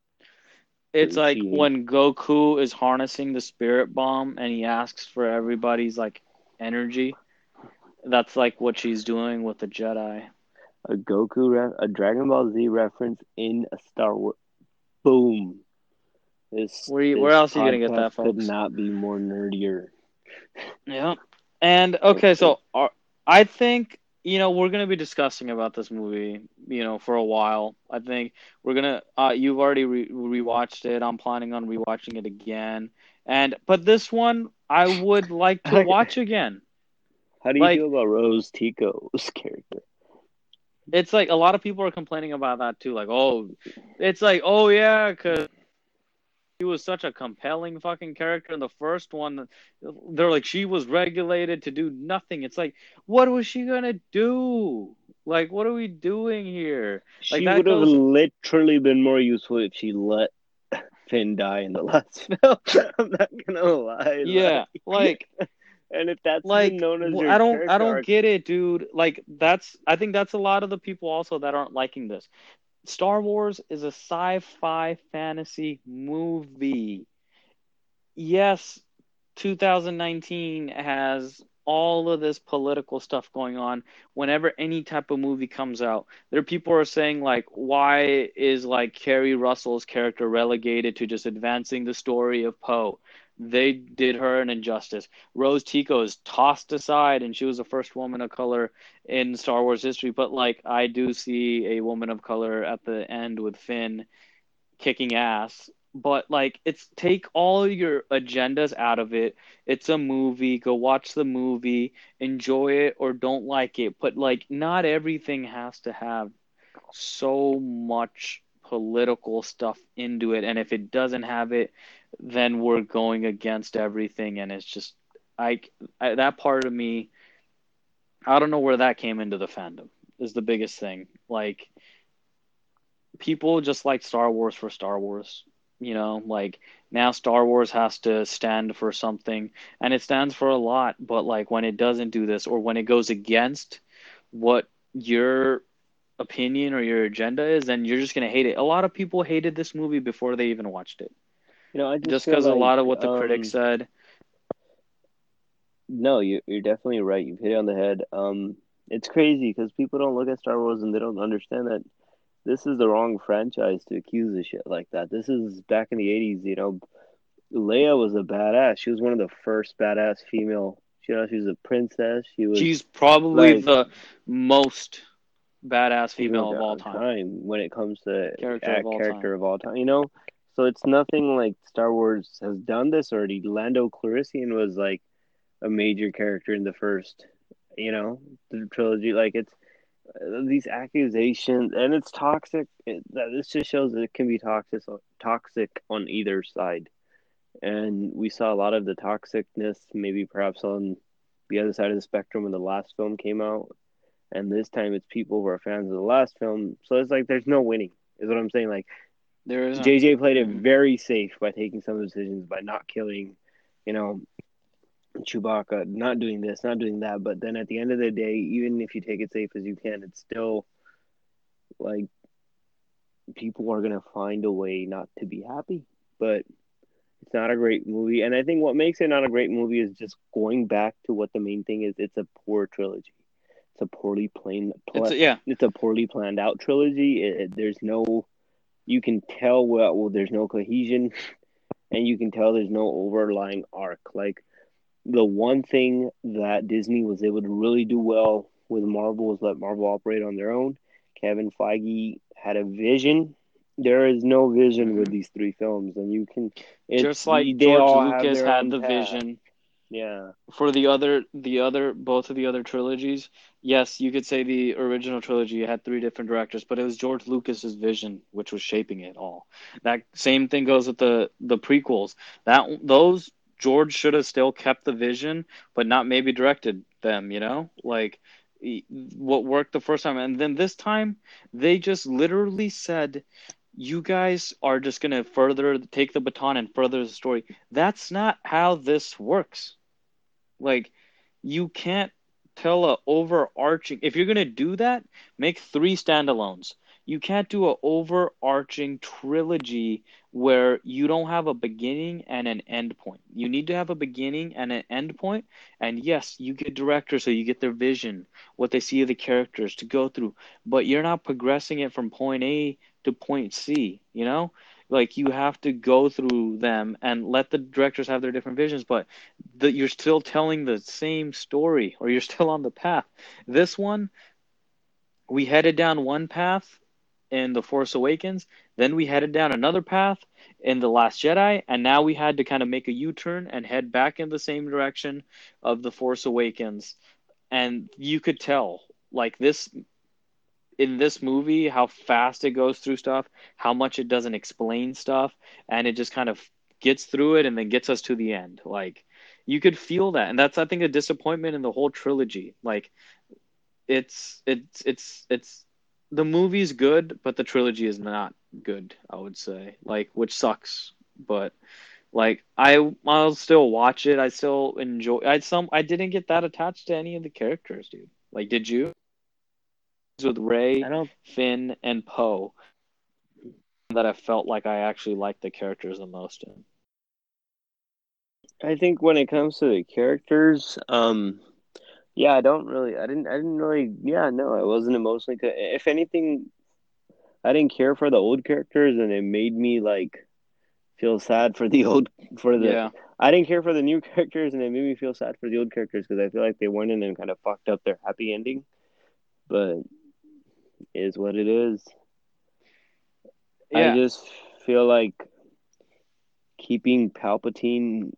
It's like when Goku is harnessing the spirit bomb and he asks for everybody's like energy. That's like what she's doing with the Jedi. a Goku, a Dragon Ball Z reference in a Star Wars, boom. This, Where you- this where else are you gonna get that, from? Could not be more nerdier. Yeah. And okay, so uh, I think you know we're gonna be discussing about this movie, you know, for a while. I think we're gonna. Uh, you've already re- rewatched it. I'm planning on rewatching it again. And but this one I would like to watch again. How do you Like- feel about Rose Tico's character? It's like a lot of people are complaining about that too. Like, oh, it's like, oh yeah, because he was such a compelling fucking character in the first one. They're like, she was regulated to do nothing. It's like, what was she gonna do? Like, what are we doing here? Like, she would have goes- literally been more useful if she let Finn die in the last film. I'm not gonna lie. Yeah, like, and if that's like known as well, your I don't, I don't arc, get it, dude. Like, that's, I think that's a lot of the people also that aren't liking this. Star Wars is a sci-fi fantasy movie. Yes, 2019 has all of this political stuff going on whenever any type of movie comes out. There are people are saying like why is like Keri Russell's character relegated to just advancing the story of Poe? They did her an injustice. Rose Tico is tossed aside and she was the first woman of color in Star Wars history, but like I do see a woman of color at the end with Finn kicking ass. But like it's take all your agendas out of it. It's a movie. Go watch the movie, enjoy it or don't like it. But like not everything has to have so much political stuff into it and if it doesn't have it then we're going against everything and it's just I, I that part of me I don't know where that came into the fandom is the biggest thing. Like people just like Star Wars for Star Wars. You know, like now Star Wars has to stand for something, and it stands for a lot. But like when it doesn't do this, or when it goes against what your opinion or your agenda is, then you're just gonna hate it. A lot of people hated this movie before they even watched it. You know, I just because a lot of what the um, critics said. No, you you're definitely right. You've hit it on the head. Um, it's crazy because people don't look at Star Wars and they don't understand that this is the wrong franchise to accuse of shit like that. This is back in the '80s. You know, Leia was a badass. She was one of the first badass female. You know, she was a princess. She was She's probably like- the most badass female of all time. when it comes to Character of all character time. of all time. You know, so it's nothing like Star Wars has done this already. Lando Calrissian was like a major character in the first, you know, the trilogy. Like it's uh, these accusations, and it's toxic. It, that this just shows that it can be toxic, toxic on either side. And we saw a lot of the toxicness, maybe perhaps on the other side of the spectrum when the last film came out. And this time it's people who are fans of the last film. So it's like there's no winning, is what I'm saying. Like There is JJ played it Mhm. very safe by taking some decisions, by not killing, you know, Chewbacca, not doing this, not doing that. But then at the end of the day, even if you take it safe as you can, it's still like people are gonna find a way not to be happy. But it's not a great movie, and I think what makes it not a great movie is just going back to what the main thing is. It's a poor trilogy. It's a poorly planned. It's yeah. it's a poorly planned out trilogy. It, it- there's no, you can tell well, well, there's no cohesion, and you can tell there's no overlying arc. Like the one thing that Disney was able to really do well with Marvel was let Marvel operate on their own. Kevin Feige had a vision. There is no vision with mm-hmm. these three films, and you can it's, Just like George Lucas had the path. vision Yeah, for the other the other both of the other trilogies. Yes, you could say the original trilogy had three different directors, but it was George Lucas's vision which was shaping it all. That same thing goes with the the prequels. That those George should have still kept the vision, but not maybe directed them. You know, like what worked the first time, and then this time they just literally said. You guys are just gonna further take the baton and further the story. That's not how this works. Like, you can't tell a overarching. If you're gonna do that, make three standalones. You can't do a overarching trilogy where you don't have a beginning and an end point. You need to have a beginning and an end point. And yes, you get directors so you get their vision, what they see of the characters to go through, but you're not progressing it from point A to point C, you know? Like you have to go through them and let the directors have their different visions, but the, you're still telling the same story or you're still on the path. This one, we headed down one path in The Force Awakens, then we headed down another path in The Last Jedi, and now we had to kind of make a U turn and head back in the same direction of The Force Awakens. And you could tell, like, this in this movie, how fast it goes through stuff, how much it doesn't explain stuff, and it just kind of gets through it and then gets us to the end. Like, you could feel that. And that's, I think, a disappointment in the whole trilogy. Like, it's, it's, it's, it's, the movie's good, but the trilogy is not good, I would say. Like, which sucks. But like I I'll still watch it. I still enjoy I some I didn't get that attached to any of the characters, dude. Like did you? With Rey, Finn, and Poe that I felt like I actually liked the characters the most in. I think when it comes to the characters, um, yeah, I don't really, I didn't, I didn't really, yeah, no, I wasn't emotionally. co- If anything, I didn't care for the old characters, and it made me like feel sad for the old, for the. Yeah. I didn't care for the new characters, and it made me feel sad for the old characters because I feel like they went in and kind of fucked up their happy ending. But is what it is. Yeah. I just feel like keeping Palpatine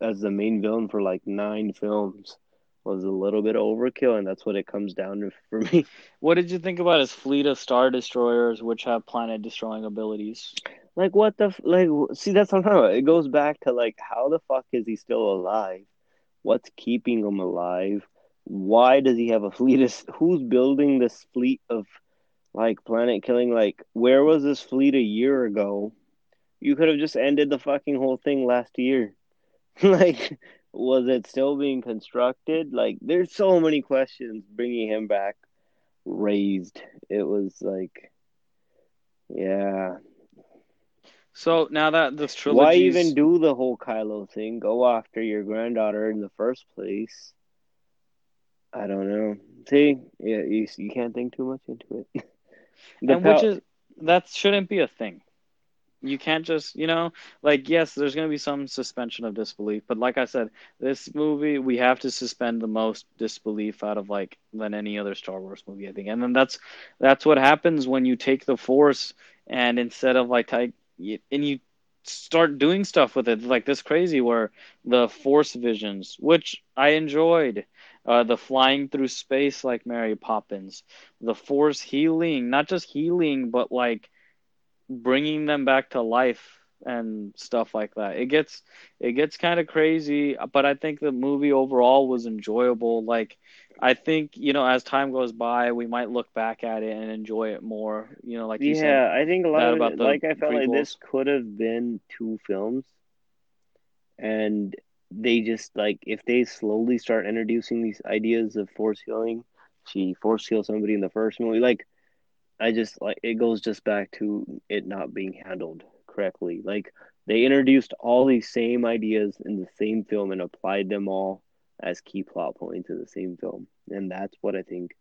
as the main villain for like nine films was a little bit overkill, and that's what it comes down to for me. What did you think about his fleet of star destroyers which have planet destroying abilities? Like, what the f- like? See, that's what I'm talking about. It goes back to like, how the fuck is he still alive? What's keeping him alive? Why does he have a fleet? Of, who's building this fleet of like planet killing? Like, where was this fleet a year ago? You could have just ended the fucking whole thing last year. like, was it still being constructed? Like, there's so many questions bringing him back raised. It was like, yeah. So now that this trilogy, Why even do the whole Kylo thing? Go after your granddaughter in the first place. I don't know. See, yeah, you you can't think too much into it. The and which is that shouldn't be a thing. You can't just, you know, like yes, there's going to be some suspension of disbelief, but like I said, this movie we have to suspend the most disbelief out of like than any other Star Wars movie, I think. And then that's that's what happens when you take the Force and instead of like type and you start doing stuff with it like this crazy where the Force visions, which I enjoyed, uh, the flying through space like Mary Poppins, the Force healing, not just healing, but like bringing them back to life and stuff like that. It gets it gets kind of crazy, but I think the movie overall was enjoyable. Like I think, you know, as time goes by, we might look back at it and enjoy it more, you know, like you yeah, said. I think a lot of it, like I felt like this could have been two films, and they just like if they slowly start introducing these ideas of force healing, she force healed somebody in the first movie. Like I just like it goes just back to it not being handled correctly. Like they introduced all these same ideas in the same film and applied them all as key plot points in the same film, and that's what I think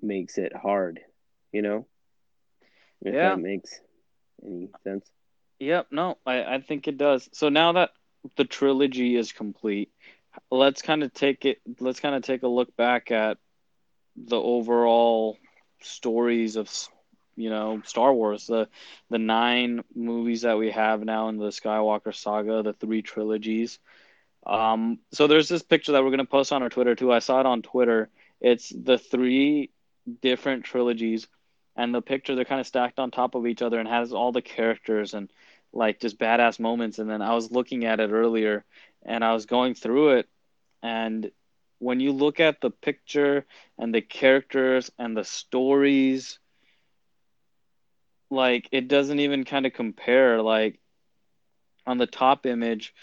makes it hard. You know, if Yeah. that makes any sense. Yep, no, I, I think it does. So now that the trilogy is complete, let's kind of take it let's kind of take a look back at the overall stories of you know Star Wars, the the nine movies that we have now in the Skywalker saga, the three trilogies. Um, so there's this picture that we're gonna post on our Twitter too. I saw it on Twitter. It's the three different trilogies, and the picture they're kind of stacked on top of each other and has all the characters and like just badass moments. And then I was looking at it earlier, and I was going through it, and when you look at the picture and the characters and the stories, like it doesn't even kind of compare. Like on the top image,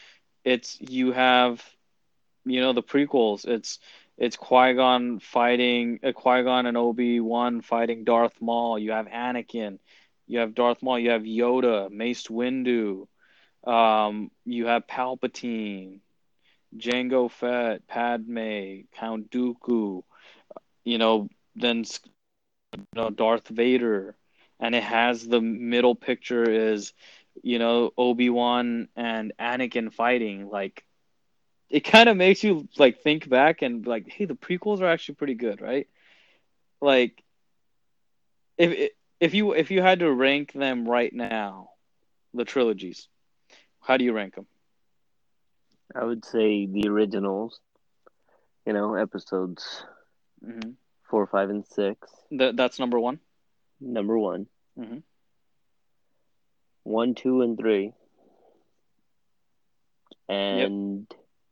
it's you have, you know, the prequels. It's it's Qui Gon fighting uh, Qui Gon and Obi Wan fighting Darth Maul. You have Anakin, you have Darth Maul. You have Yoda, Mace Windu. Um, you have Palpatine, Jango Fett, Padme, Count Dooku. You know, then you know Darth Vader, and it has the middle picture is you know Obi Wan and Anakin fighting. Like it kind of makes you like think back and like, hey, the prequels are actually pretty good, right? Like if if you if you had to rank them right now, the trilogies, how do you rank them? I would say the originals, you know, episodes hmm four, five, and six. That that's number one. Number one, Mhm. one, two, and three, and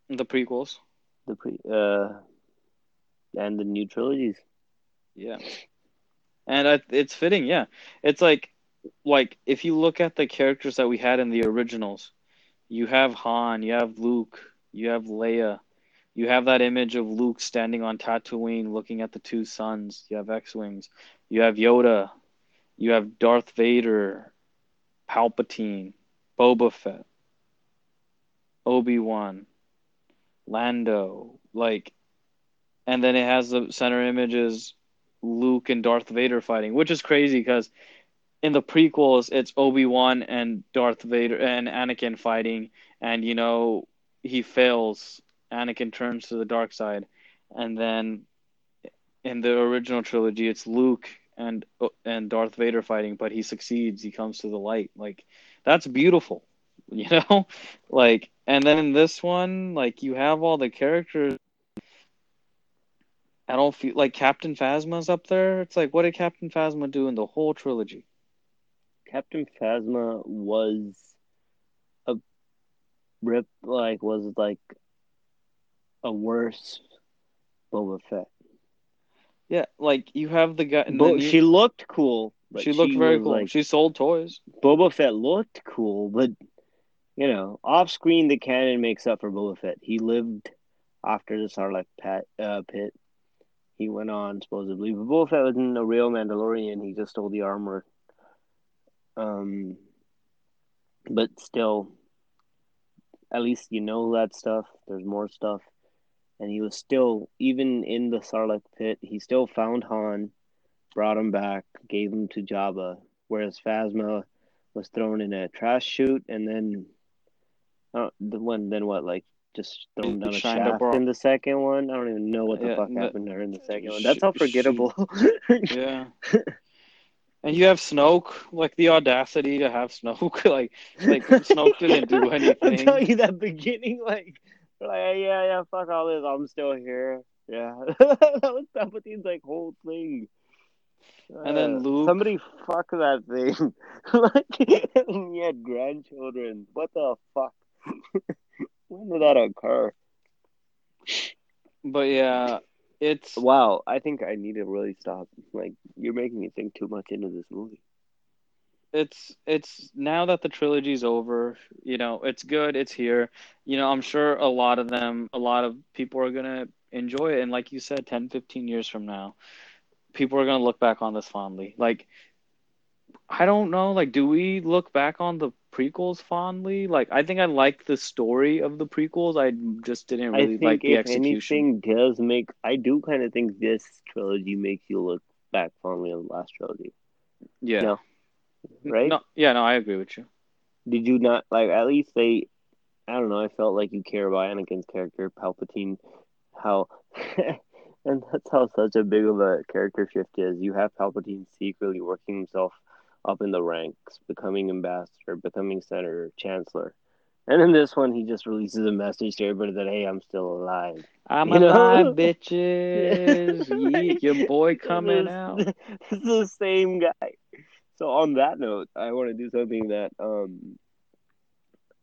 The prequels. the pre uh, and the new trilogies. Yeah. And I, it's fitting, yeah. It's like like if you look at the characters that we had in the originals, you have Han, you have Luke, you have Leia, you have that image of Luke standing on Tatooine looking at the two suns. You have X-wings. You have Yoda. You have Darth Vader, Palpatine, Boba Fett, Obi-Wan, Lando, like and then it has the center images Luke and Darth Vader fighting, which is crazy because in the prequels it's Obi-Wan and Darth Vader and Anakin fighting and you know he fails. Anakin turns to the dark side. And then in the original trilogy it's Luke and and Darth Vader fighting but he succeeds. He comes to the light. Like that's beautiful you know? Like and then in this one like you have all the characters I don't feel like Captain Phasma's up there. It's like, what did Captain Phasma do in the whole trilogy? Captain Phasma was a rip like was like a worse Boba Fett. Yeah, like you have the guy. You, she looked cool she looked very cool. Like, she sold toys. Boba Fett looked cool, but you know, off screen the canon makes up for Boba Fett. He lived after the Sarlacc pat, uh, pit. He went on supposedly, but Boba Fett wasn't a real Mandalorian. He just stole the armor. Um, but still, at least you know that stuff. There's more stuff, and he was still even in the Sarlacc pit. He still found Han, brought him back, gave him to Jabba, whereas Phasma was thrown in a trash chute, and then uh, the one then what like just thrown down a shaft in the second one. I don't even know what the Yeah, fuck happened there in the second one. That's how forgettable. Yeah. And you have Snoke, like the audacity to have Snoke, like like Snoke didn't do anything. telling you that beginning, like, like yeah, yeah, fuck all this. I'm still here. Yeah, that was Palpatine's like whole thing. And then Uh, Luke- somebody fuck that thing. like, he had grandchildren. What the fuck? Did that occur? But yeah, it's Wow, I think I need to really stop. Like, you're making me think too much into this movie. it's it's now that the trilogy's over, you know, it's good, it's here. You know, I'm sure a lot of them, a lot of people are gonna enjoy it. And like you said, 10, 15 years from now, people are gonna look back on this fondly. Like, I don't know, like, do we look back on the prequels fondly? Like, I think I like the story of the prequels. I just didn't I really think like the execution. anything does make, I do kind of think this trilogy makes you look back fondly on the last trilogy, Yeah. No. right? No, yeah, no, I agree with you. Did you not like? At least they, I don't know. I felt like you care about Anakin's character, Palpatine, how, and that's how such a big of a character shift is. You have Palpatine secretly working himself up in the ranks, becoming ambassador, becoming senator, chancellor. And in this one, he just releases a message to everybody that, hey, I'm still alive. I'm You know? alive, bitches. Yeet, your boy coming This- out. This is the same guy. So on that note, I want to do something that um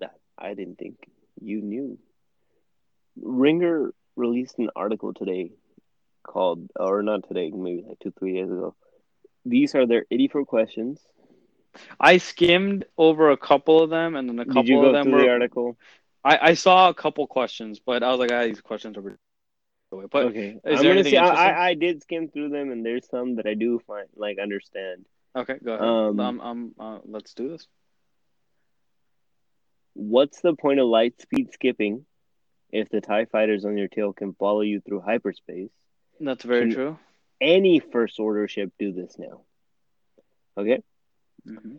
that I didn't think you knew. Ringer released an article today called, or not today, maybe like two, three days ago. These are their 84 questions. I skimmed over a couple of them, and then a couple Did you of go them through were. the article? I, I saw a couple questions, but I was like, ah, these questions are. But okay, I'm gonna see. I. I I did skim through them, and there's some that I do find like understand. okay, go ahead. Um, Um, um, uh, let's do this. What's the point of light speed skipping if the TIE fighters on your tail can follow you through hyperspace? That's very Can- true. Any First Order ship do this now. Okay? Mhm.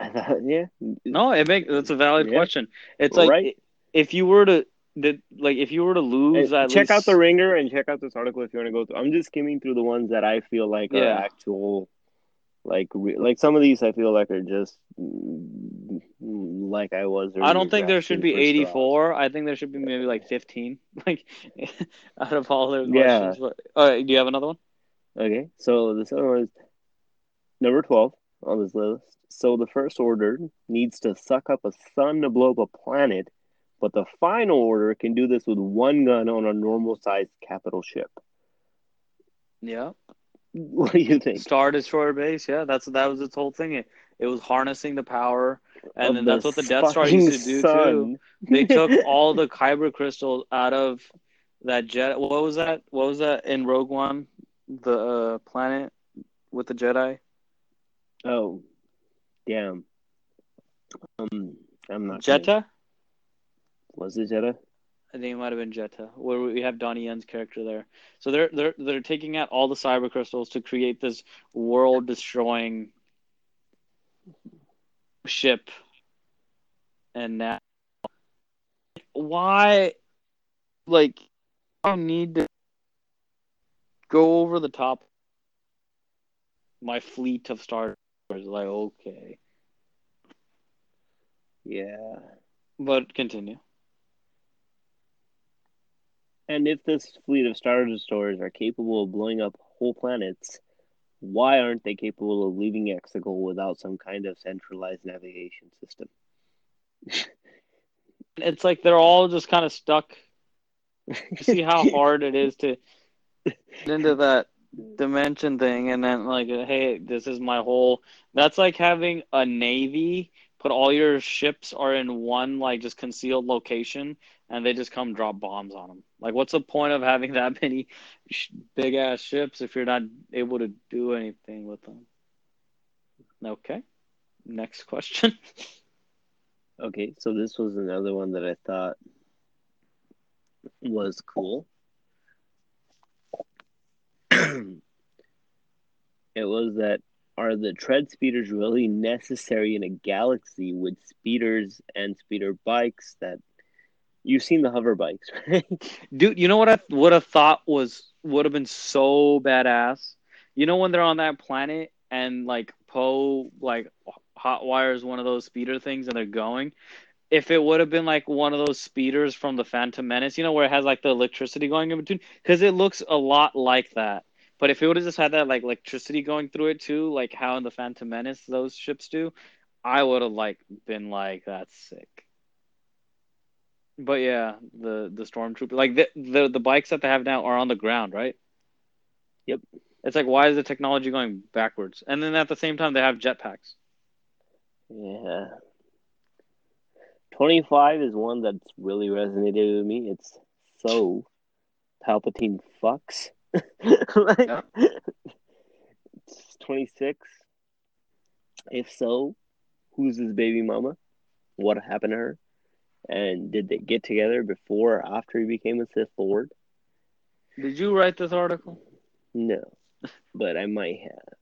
Thought, yeah. No, it make that's a valid Yeah. question. It's like Right. if you were to did like if you were to lose, at check out the ringer and check out this article if you want to go through. I'm just skimming through the ones that I feel like are actual, like re- like some of these I feel like are just like I was. I don't think there should be for straws. 84. I think there should be maybe like 15, like out of all their Yeah. questions. But, all right, do you have another one? Okay, so this second one is number 12 on this list. So the First Order needs to suck up a sun to blow up a planet, but the Final Order can do this with one gun on a normal sized capital ship. Yeah, What do you think? Star Destroyer base. Yeah, that's that was its whole thing. It, it was harnessing the power, and then that's what the Death Star used to do fucking too. They took all the kyber crystals out of that jet. What was that? What was that in Rogue One? The uh, planet with the Jedi. Oh, damn. Um, I'm not. Jedha. Was it Jedha? I think it might have been Jedha, where we have Donnie Yen's character there. So they're they're they're taking out all the kyber crystals to create this world destroying ship. And now why like I need to go over the top my fleet of stars like okay. Yeah. But continue. And if this fleet of Star Destroyers are capable of blowing up whole planets, why aren't they capable of leaving Exegol without some kind of centralized navigation system? It's like they're all just kind of stuck. You see how hard it is to get into that dimension thing, and then like, hey, this is my whole. That's like having a navy, but all your ships are in one like just concealed location, and they just come drop bombs on them. Like, what's the point of having that many sh- big ass ships if you're not able to do anything with them? Okay, next question. Okay, so this was another one that I thought was cool. it was that are the tread speeders really necessary in a galaxy with speeders and speeder bikes that you've seen the hover bikes, right? Dude, you know what I would have thought was would have been so badass? You know when they're on that planet and like Poe like hot wires one of those speeder things and they're going. If it would have been like one of those speeders from the Phantom Menace, you know, where it has like the electricity going in between, because it looks a lot like that. But if it would have just had that like electricity going through it too, like how in the Phantom Menace those ships do, I would have like been like, that's sick. But yeah, the the stormtrooper like the, the the bikes that they have now are on the ground, right? Yep. It's like why is the technology going backwards? And then at the same time they have jetpacks. Yeah. 25 is one that's really resonated with me. It's so Palpatine fucks. like, Yeah. It's 26. If so, who's his baby mama? What happened to her? And did they get together before or after he became a Sith Lord? Did you write this article? No, but I might have.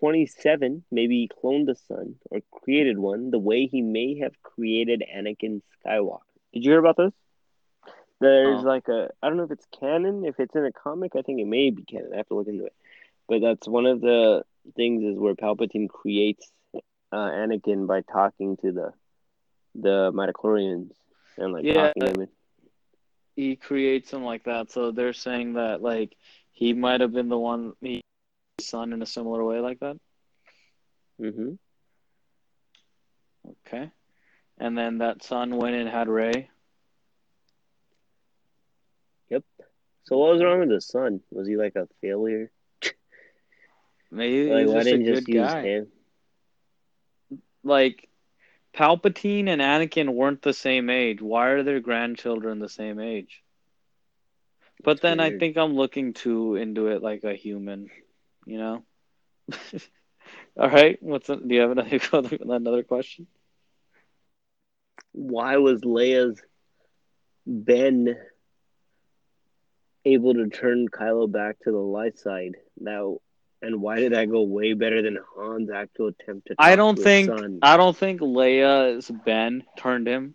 27, maybe he cloned a son or created one the way he may have created Anakin Skywalker. Did you hear about this? There's Oh. like a, I don't know if it's canon. If it's in a comic, I think it may be canon. I have to look into it. But that's one of the things is where Palpatine creates uh, Anakin by talking to the the midichlorians and like Yeah. talking to them. He creates him like that, so they're saying that like he might have been the one he son in a similar way like that. hmm Okay. And then that son went and had Rey. So what was wrong with the son? Was he like a failure? Maybe Like why just a didn't good just use guy. him? Like Palpatine and Anakin weren't the same age. Why are their grandchildren the same age? But That's then I think I'm looking too into it like a human, you know? All right. What's do you have another another question? Why was Leia's Ben able to turn Kylo back to the light side? Now, and why did that go way better than Han's actual attempt to? I don't to think? I don't think Leia's Ben turned him.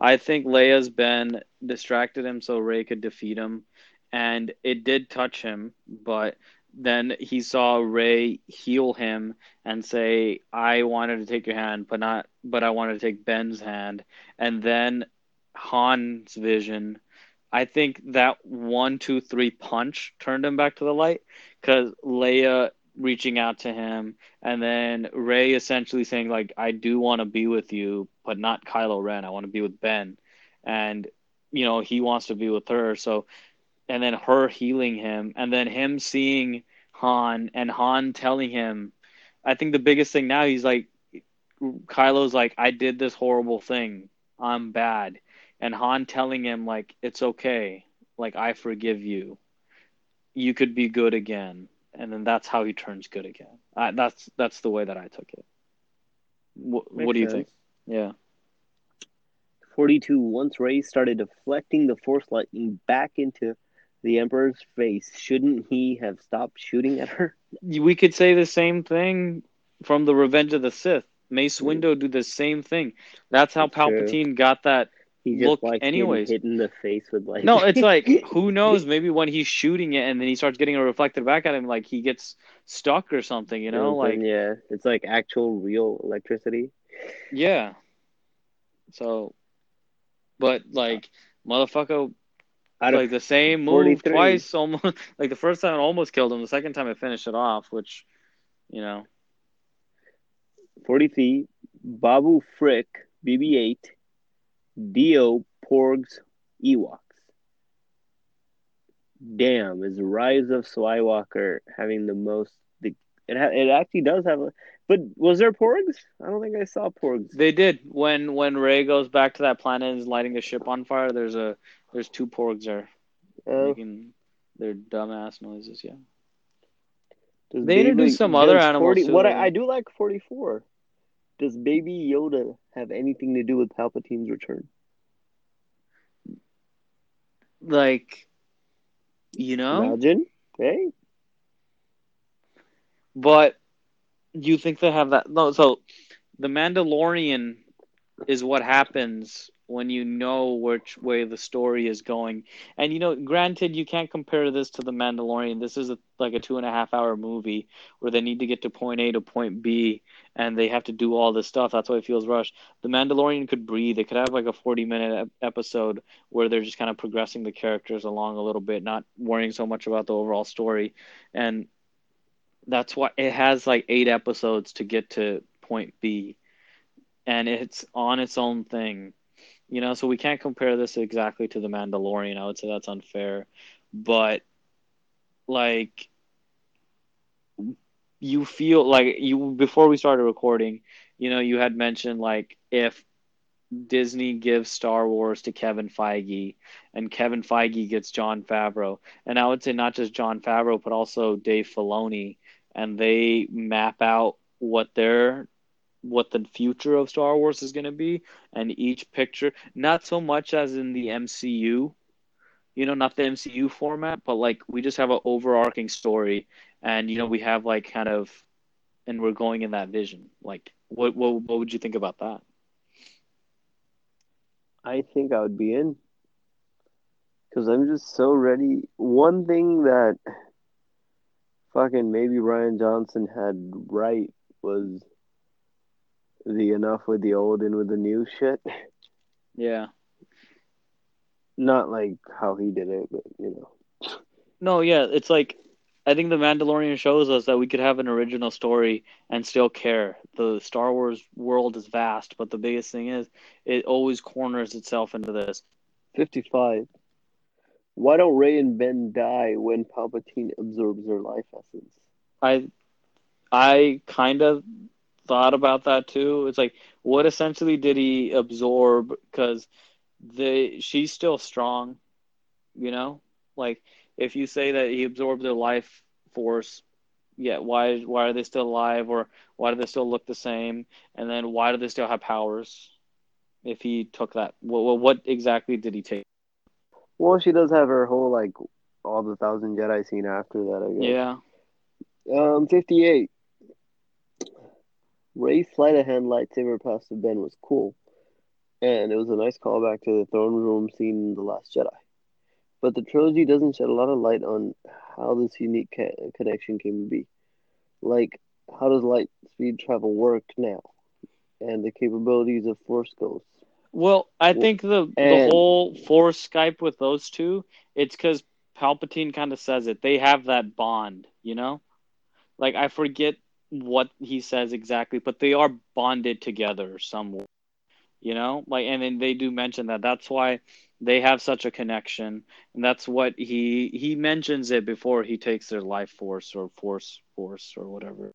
I think Leia's Ben distracted him so Rey could defeat him, and it did touch him. But then he saw Rey heal him and say, "I wanted to take your hand, but not, but I wanted to take Ben's hand." And then Han's vision. I think that one, two, three punch turned him back to the light because Leia reaching out to him and then Rey essentially saying like I do want to be with you, but not Kylo Ren. I want to be with Ben, and you know he wants to be with her. So, and then her healing him, and then him seeing Han and Han telling him, I think the biggest thing now he's like, Kylo's like I did this horrible thing. I'm bad, and Han telling him like it's okay, like I forgive you. You could be good again and then that's how he turns good again. Uh, that's that's the way that I took it. What, what do you sense. think? Yeah. 42. Once Rey started deflecting the Force lightning back into the Emperor's face, shouldn't he have stopped shooting at her? We could say the same thing from the Revenge of the Sith. Mace. Windu do the same thing. That's how That's true. Palpatine got that. He just Look, likes anyways. hit in the face with like. No, it's like who knows? Maybe when he's shooting it and then he starts getting a reflected back at him, like he gets stuck or something. You know, like yeah, it's like actual real electricity. yeah. So, but like motherfucker Out like the same move twice almost like the first time it almost killed him the second time it finished it off which you know 43, Babu Frick, BB-8, Dio Porgs, Ewoks. damn, is Rise of Skywalker having the most? The, it ha, it actually does have a. But was there porgs? I don't think I saw porgs. They did when when Rey goes back to that planet and is lighting the ship on fire. There's a there's two porgs there Uh, making their dumbass noises. Yeah. does they introduced some other animals 40 What. I, I do like forty four. Does Baby Yoda have anything to do with Palpatine's return? Like, you know, Imagine, hey, but you think they have that? No. So, the Mandalorian is what happens when you know which way the story is going. And you know, granted, you can't compare this to the Mandalorian. This is a, like a two and a half hour movie where they need to get to point A to point B, and they have to do all this stuff. That's why it feels rushed. The Mandalorian could breathe. It could have like a forty minute episode where they're just kind of progressing the characters along a little bit, not worrying so much about the overall story. And that's why it has like eight episodes to get to point B, and it's on its own thing. You know, so we can't compare this exactly to the Mandalorian. I would say that's unfair, but like you feel like you before we started recording, you know, you had mentioned like if Disney gives Star Wars to Kevin Feige and Kevin Feige gets Jon Favreau, and I would say not just Jon Favreau but also Dave Filoni, and they map out what their what the future of Star Wars is going to be, and each picture, not so much as in the MCU, you know, not the MCU format, but like we just have an overarching story, and you know, we have like kind of, and we're going in that vision. Like, what what what would you think about that? I think I would be in because I'm just so ready. One thing that fucking maybe Rian Johnson had right was the enough with the old and with the new shit. Yeah. Not like how he did it, but you know. No, yeah, it's like I think the Mandalorian shows us that we could have an original story and still care. The Star Wars world is vast, but the biggest thing is it always corners itself into this. 55. Why don't Rey and Ben die when Palpatine absorbs their life essence? I I kind of thought about that too. It's like what essentially did he absorb cuz the she's still strong, you know? Like if you say that he absorbed their life force, yeah, why why are they still alive or why do they still look the same? And then why do they still have powers? If he took that, what what exactly did he take? Well, she does have her whole like all the thousand Jedi scene after that, I guess. Yeah. Um, 58. Rey's sleight of hand lightsaber pass to Ben was cool, and it was a nice callback to the throne room scene in The Last Jedi. But the trilogy doesn't shed a lot of light on how this unique ca- connection came to be. Like, how does light speed travel work now? And the capabilities of Force Ghosts. Well, I think the the whole force Skype with those two, it's because Palpatine kind of says it. They have that bond, you know. Like I forget what he says exactly, but they are bonded together somewhere, you know. Like, and then they do mention that. That's why they have such a connection, and that's what he he mentions it before he takes their life force or force force or whatever.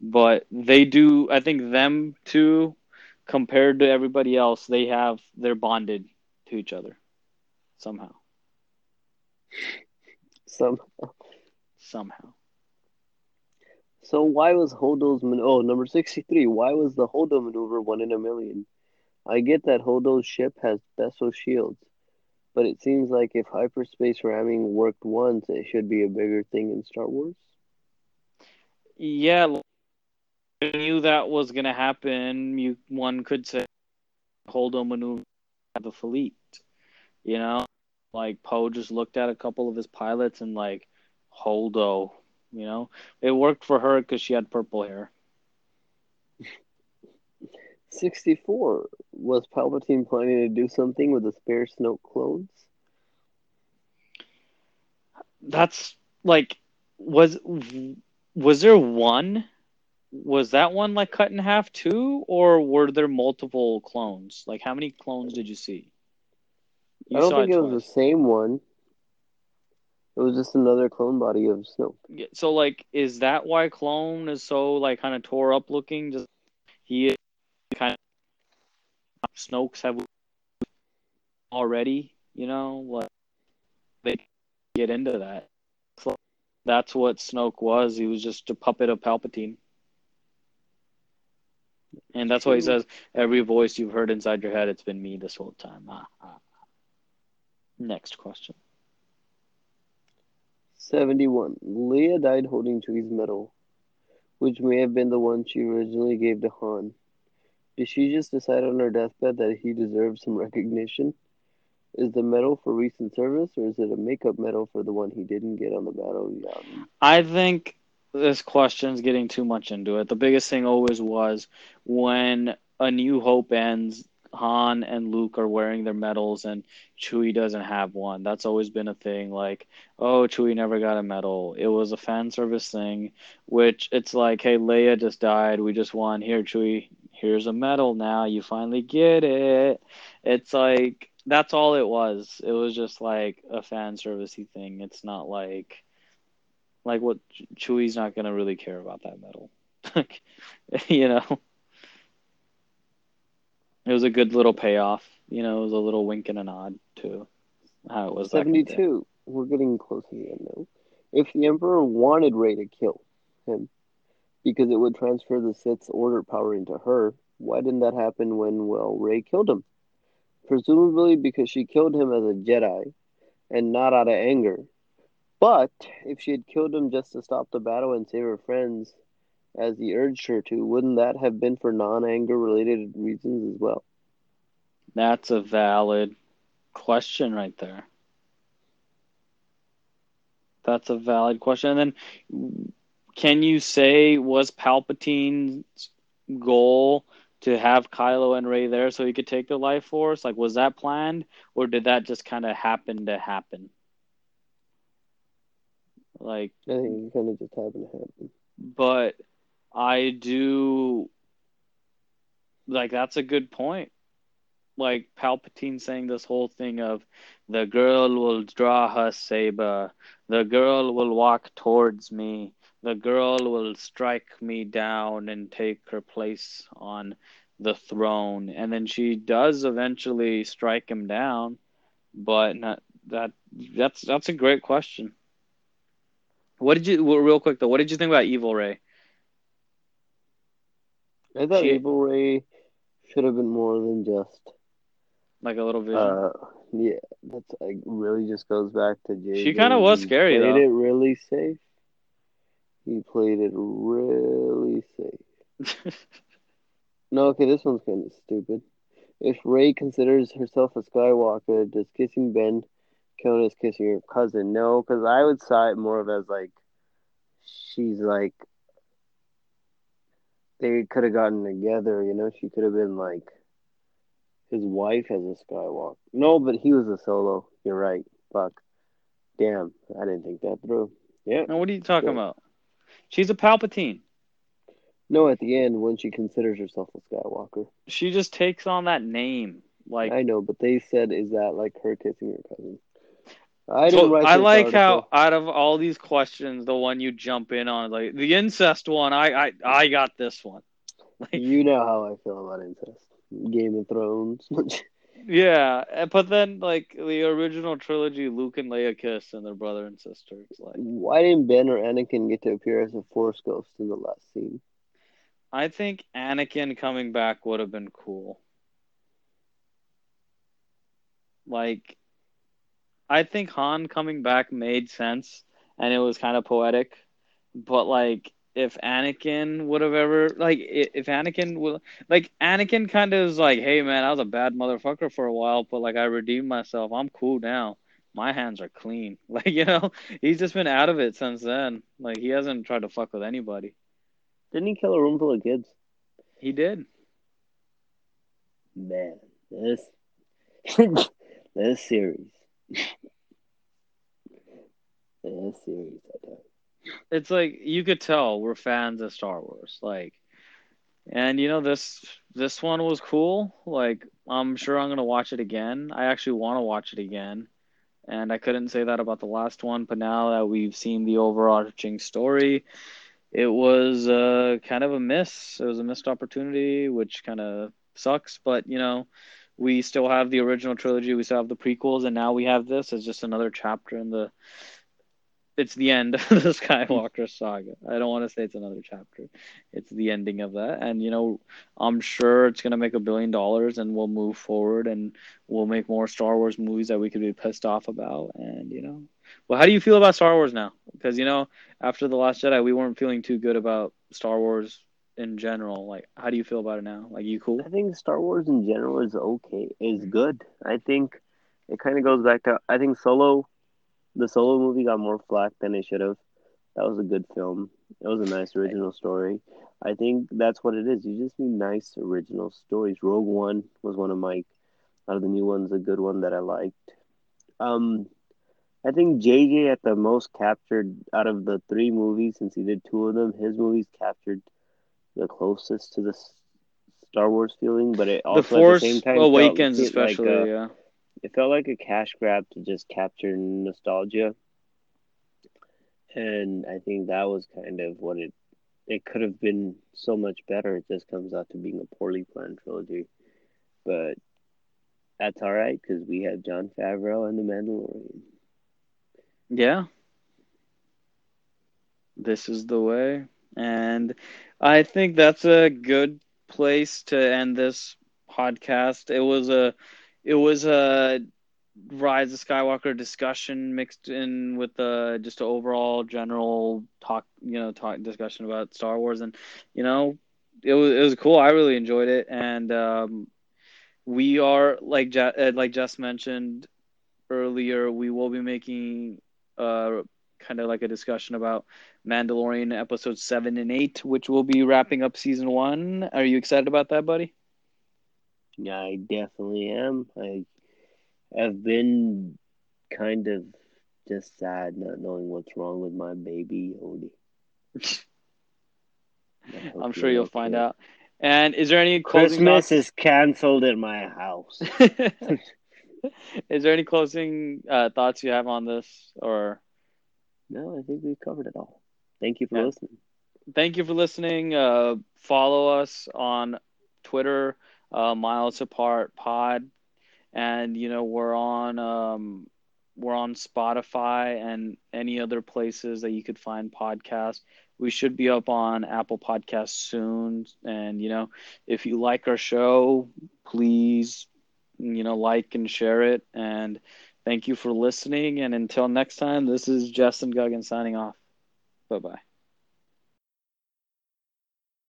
But they do. I think them two compared to everybody else, they have they're bonded to each other somehow. Some. Somehow. So why was Holdo's man- oh number sixty three? Why was the Holdo maneuver one in a million? I get that Holdo's ship has Besso shields, but it seems like if hyperspace ramming worked once, it should be a bigger thing in Star Wars. Yeah, I knew that was gonna happen. You one could say Holdo maneuver the fleet. You know, like Poe just looked at a couple of his pilots and like Holdo. You know, it worked for her because she had purple hair. Sixty four was Palpatine planning to do something with the spare Snoke clones? That's like was was there one? Was that one like cut in half too, or were there multiple clones? Like how many clones did you see? I don't think it was the same one. It was just another clone body of Snoke. Yeah, So like, is that why Clone is so like kind of tore up looking? Just he is kind of Snoke's have already, you know, like they get into that. That's what Snoke was. He was just a puppet of Palpatine. And that's why he says, every voice you've heard inside your head, it's been me this whole time. Ah, ah, ah. Next question. 71. Leia died holding to his medal, which may have been the one she originally gave to Han. Did she just decide on her deathbed that he deserved some recognition? Is the medal for recent service, or is it a makeup medal for the one he didn't get on the battleground? I think this question's getting too much into it. The biggest thing always was when A New Hope ends, Han and Luke are wearing their medals and Chewie doesn't have one. That's always been a thing. Like, oh, Chewie never got a medal. It was a fan service thing, which it's like, hey, Leia just died. We just won. Here, Chewie, here's a medal now. You finally get it. It's like, that's all it was. It was just like a fan servicey thing. It's not like like what Chewie's not gonna really care about that medal. you know. It was a good little payoff. You know, it was a little wink and a nod to how it was. back in the day. 72. We're getting close to the end now. If the Emperor wanted Rey to kill him because it would transfer the Sith's order power into her, why didn't that happen when, well, Rey killed him? Presumably because she killed him as a Jedi and not out of anger. But if she had killed him just to stop the battle and save her friends, as he urged her to, wouldn't that have been for non anger related reasons as well? That's a valid question right there. That's a valid question. And then, can you say was Palpatine's goal to have Kylo and Rey there so he could take the life force? Like, was that planned, or did that just kind of happen to happen? Like, I think it kind of just happened to happen. but I do like that's a good point. Like Palpatine saying this whole thing of the girl will draw her saber, the girl will walk towards me, the girl will strike me down and take her place on the throne, and then she does eventually strike him down, but not, that that's that's a great question. What did you well, real quick though? What did you think about Evil Rey? I thought She- Evil Rey should have been more than just. Like a little vision. Uh, yeah, that's like really just goes back to Jay. She kinda was scary, though. it really safe. He played it really safe. No, okay, this one's kind of stupid. If Rey considers herself a Skywalker, does kissing Ben count as kissing her cousin? No, because I would saw it more of as like she's like they could have gotten together. You know, she could have been like his wife as a Skywalker. No, but he was a Solo. You're right. Fuck. Damn, I didn't think that through. Yeah. now, what are you talking Yeah. about? She's a Palpatine. No, at the end when she considers herself a Skywalker. She just takes on that name. Like I know, but they said is that like her kissing her cousin? I So. I like how out of all these questions, the one you jump in on, like the incest one, I I, I got this one. Like you know how I feel about incest. Game of Thrones. yeah, but then like the original trilogy, Luke and Leia kiss and their brother and sister. It's like Why didn't Ben or Anakin get to appear as a Force ghost in the last scene? I think Anakin coming back would have been cool. Like, I think Han coming back made sense and it was kind of poetic, but like, if Anakin would have ever like if Anakin will like Anakin kind of is like, hey man, I was a bad motherfucker for a while, but like I redeemed myself. I'm cool now. My hands are clean. Like you know, he's just been out of it since then. Like he hasn't tried to fuck with anybody. Didn't he kill a room full of kids? He did. Man, this this series, this series, I tell you. It's like you could tell we're fans of Star Wars. Like, and you know this this one was cool. Like, I'm sure I'm gonna watch it again. I actually want to watch it again. and I couldn't say that about the last one. But now that we've seen the overarching story, it was uh, kind of a miss. It was a missed opportunity, which kind of sucks. But you know, we still have the original trilogy, we still have the prequels, and now we have this as just another chapter in the. It's the end of the Skywalker saga. I don't want to say it's another chapter. It's the ending of that, and you know, I'm sure it's gonna make a billion dollars, and we'll move forward, and we'll make more Star Wars movies that we could be pissed off about, and you know, well, how do you feel about Star Wars now? Because you know, after the Last Jedi, we weren't feeling too good about Star Wars in general. Like, how do you feel about it now? Like, you cool? I think Star Wars in general is okay, is good. I think it kind of goes back to I think Solo, the Solo movie got more flack than it should have. That was a good film. It was a nice original story. I think that's what it is. You just need nice original stories. Rogue One was one of my out of the new ones, a good one that I liked. Um, I think JJ at the most captured out of the three movies since he did two of them. His movies captured the closest to the Star Wars feeling, but it also the Force at the same time Awakens, felt especially. like a, yeah. It felt like a cash grab to just capture nostalgia, and I think that was kind of what it. It could have been so much better. It just comes out to being a poorly planned trilogy, but that's all right because we have Jon Favreau and The Mandalorian. Yeah. This is the way. And I think that's a good place to end this podcast. It was a it was a Rise of Skywalker discussion mixed in with the just an overall general talk, you know, talk discussion about Star Wars and you know, it was it was cool. I really enjoyed it and um we are like Je- like Jess mentioned earlier, we will be making uh kind of like a discussion about Mandalorian episodes seven and eight, which will be wrapping up season one. Are you excited about that, buddy? Yeah, I definitely am. I have been kind of just sad not knowing what's wrong with my baby Odie. I'm sure you'll find out. And is there any closing Christmas thoughts? is canceled at my house. is there any closing uh, thoughts you have on this, or No, I think we've covered it all. Thank you for Yeah. listening. thank you for listening. Uh, follow us on Twitter, uh, Miles Apart Pod, and you know we're on um, we're on Spotify and any other places that you could find podcasts. We should be up on Apple Podcasts soon, and you know if you like our show, please you know like and share it. And thank you for listening. And until next time, this is Justin Guggin signing off. Bye bye.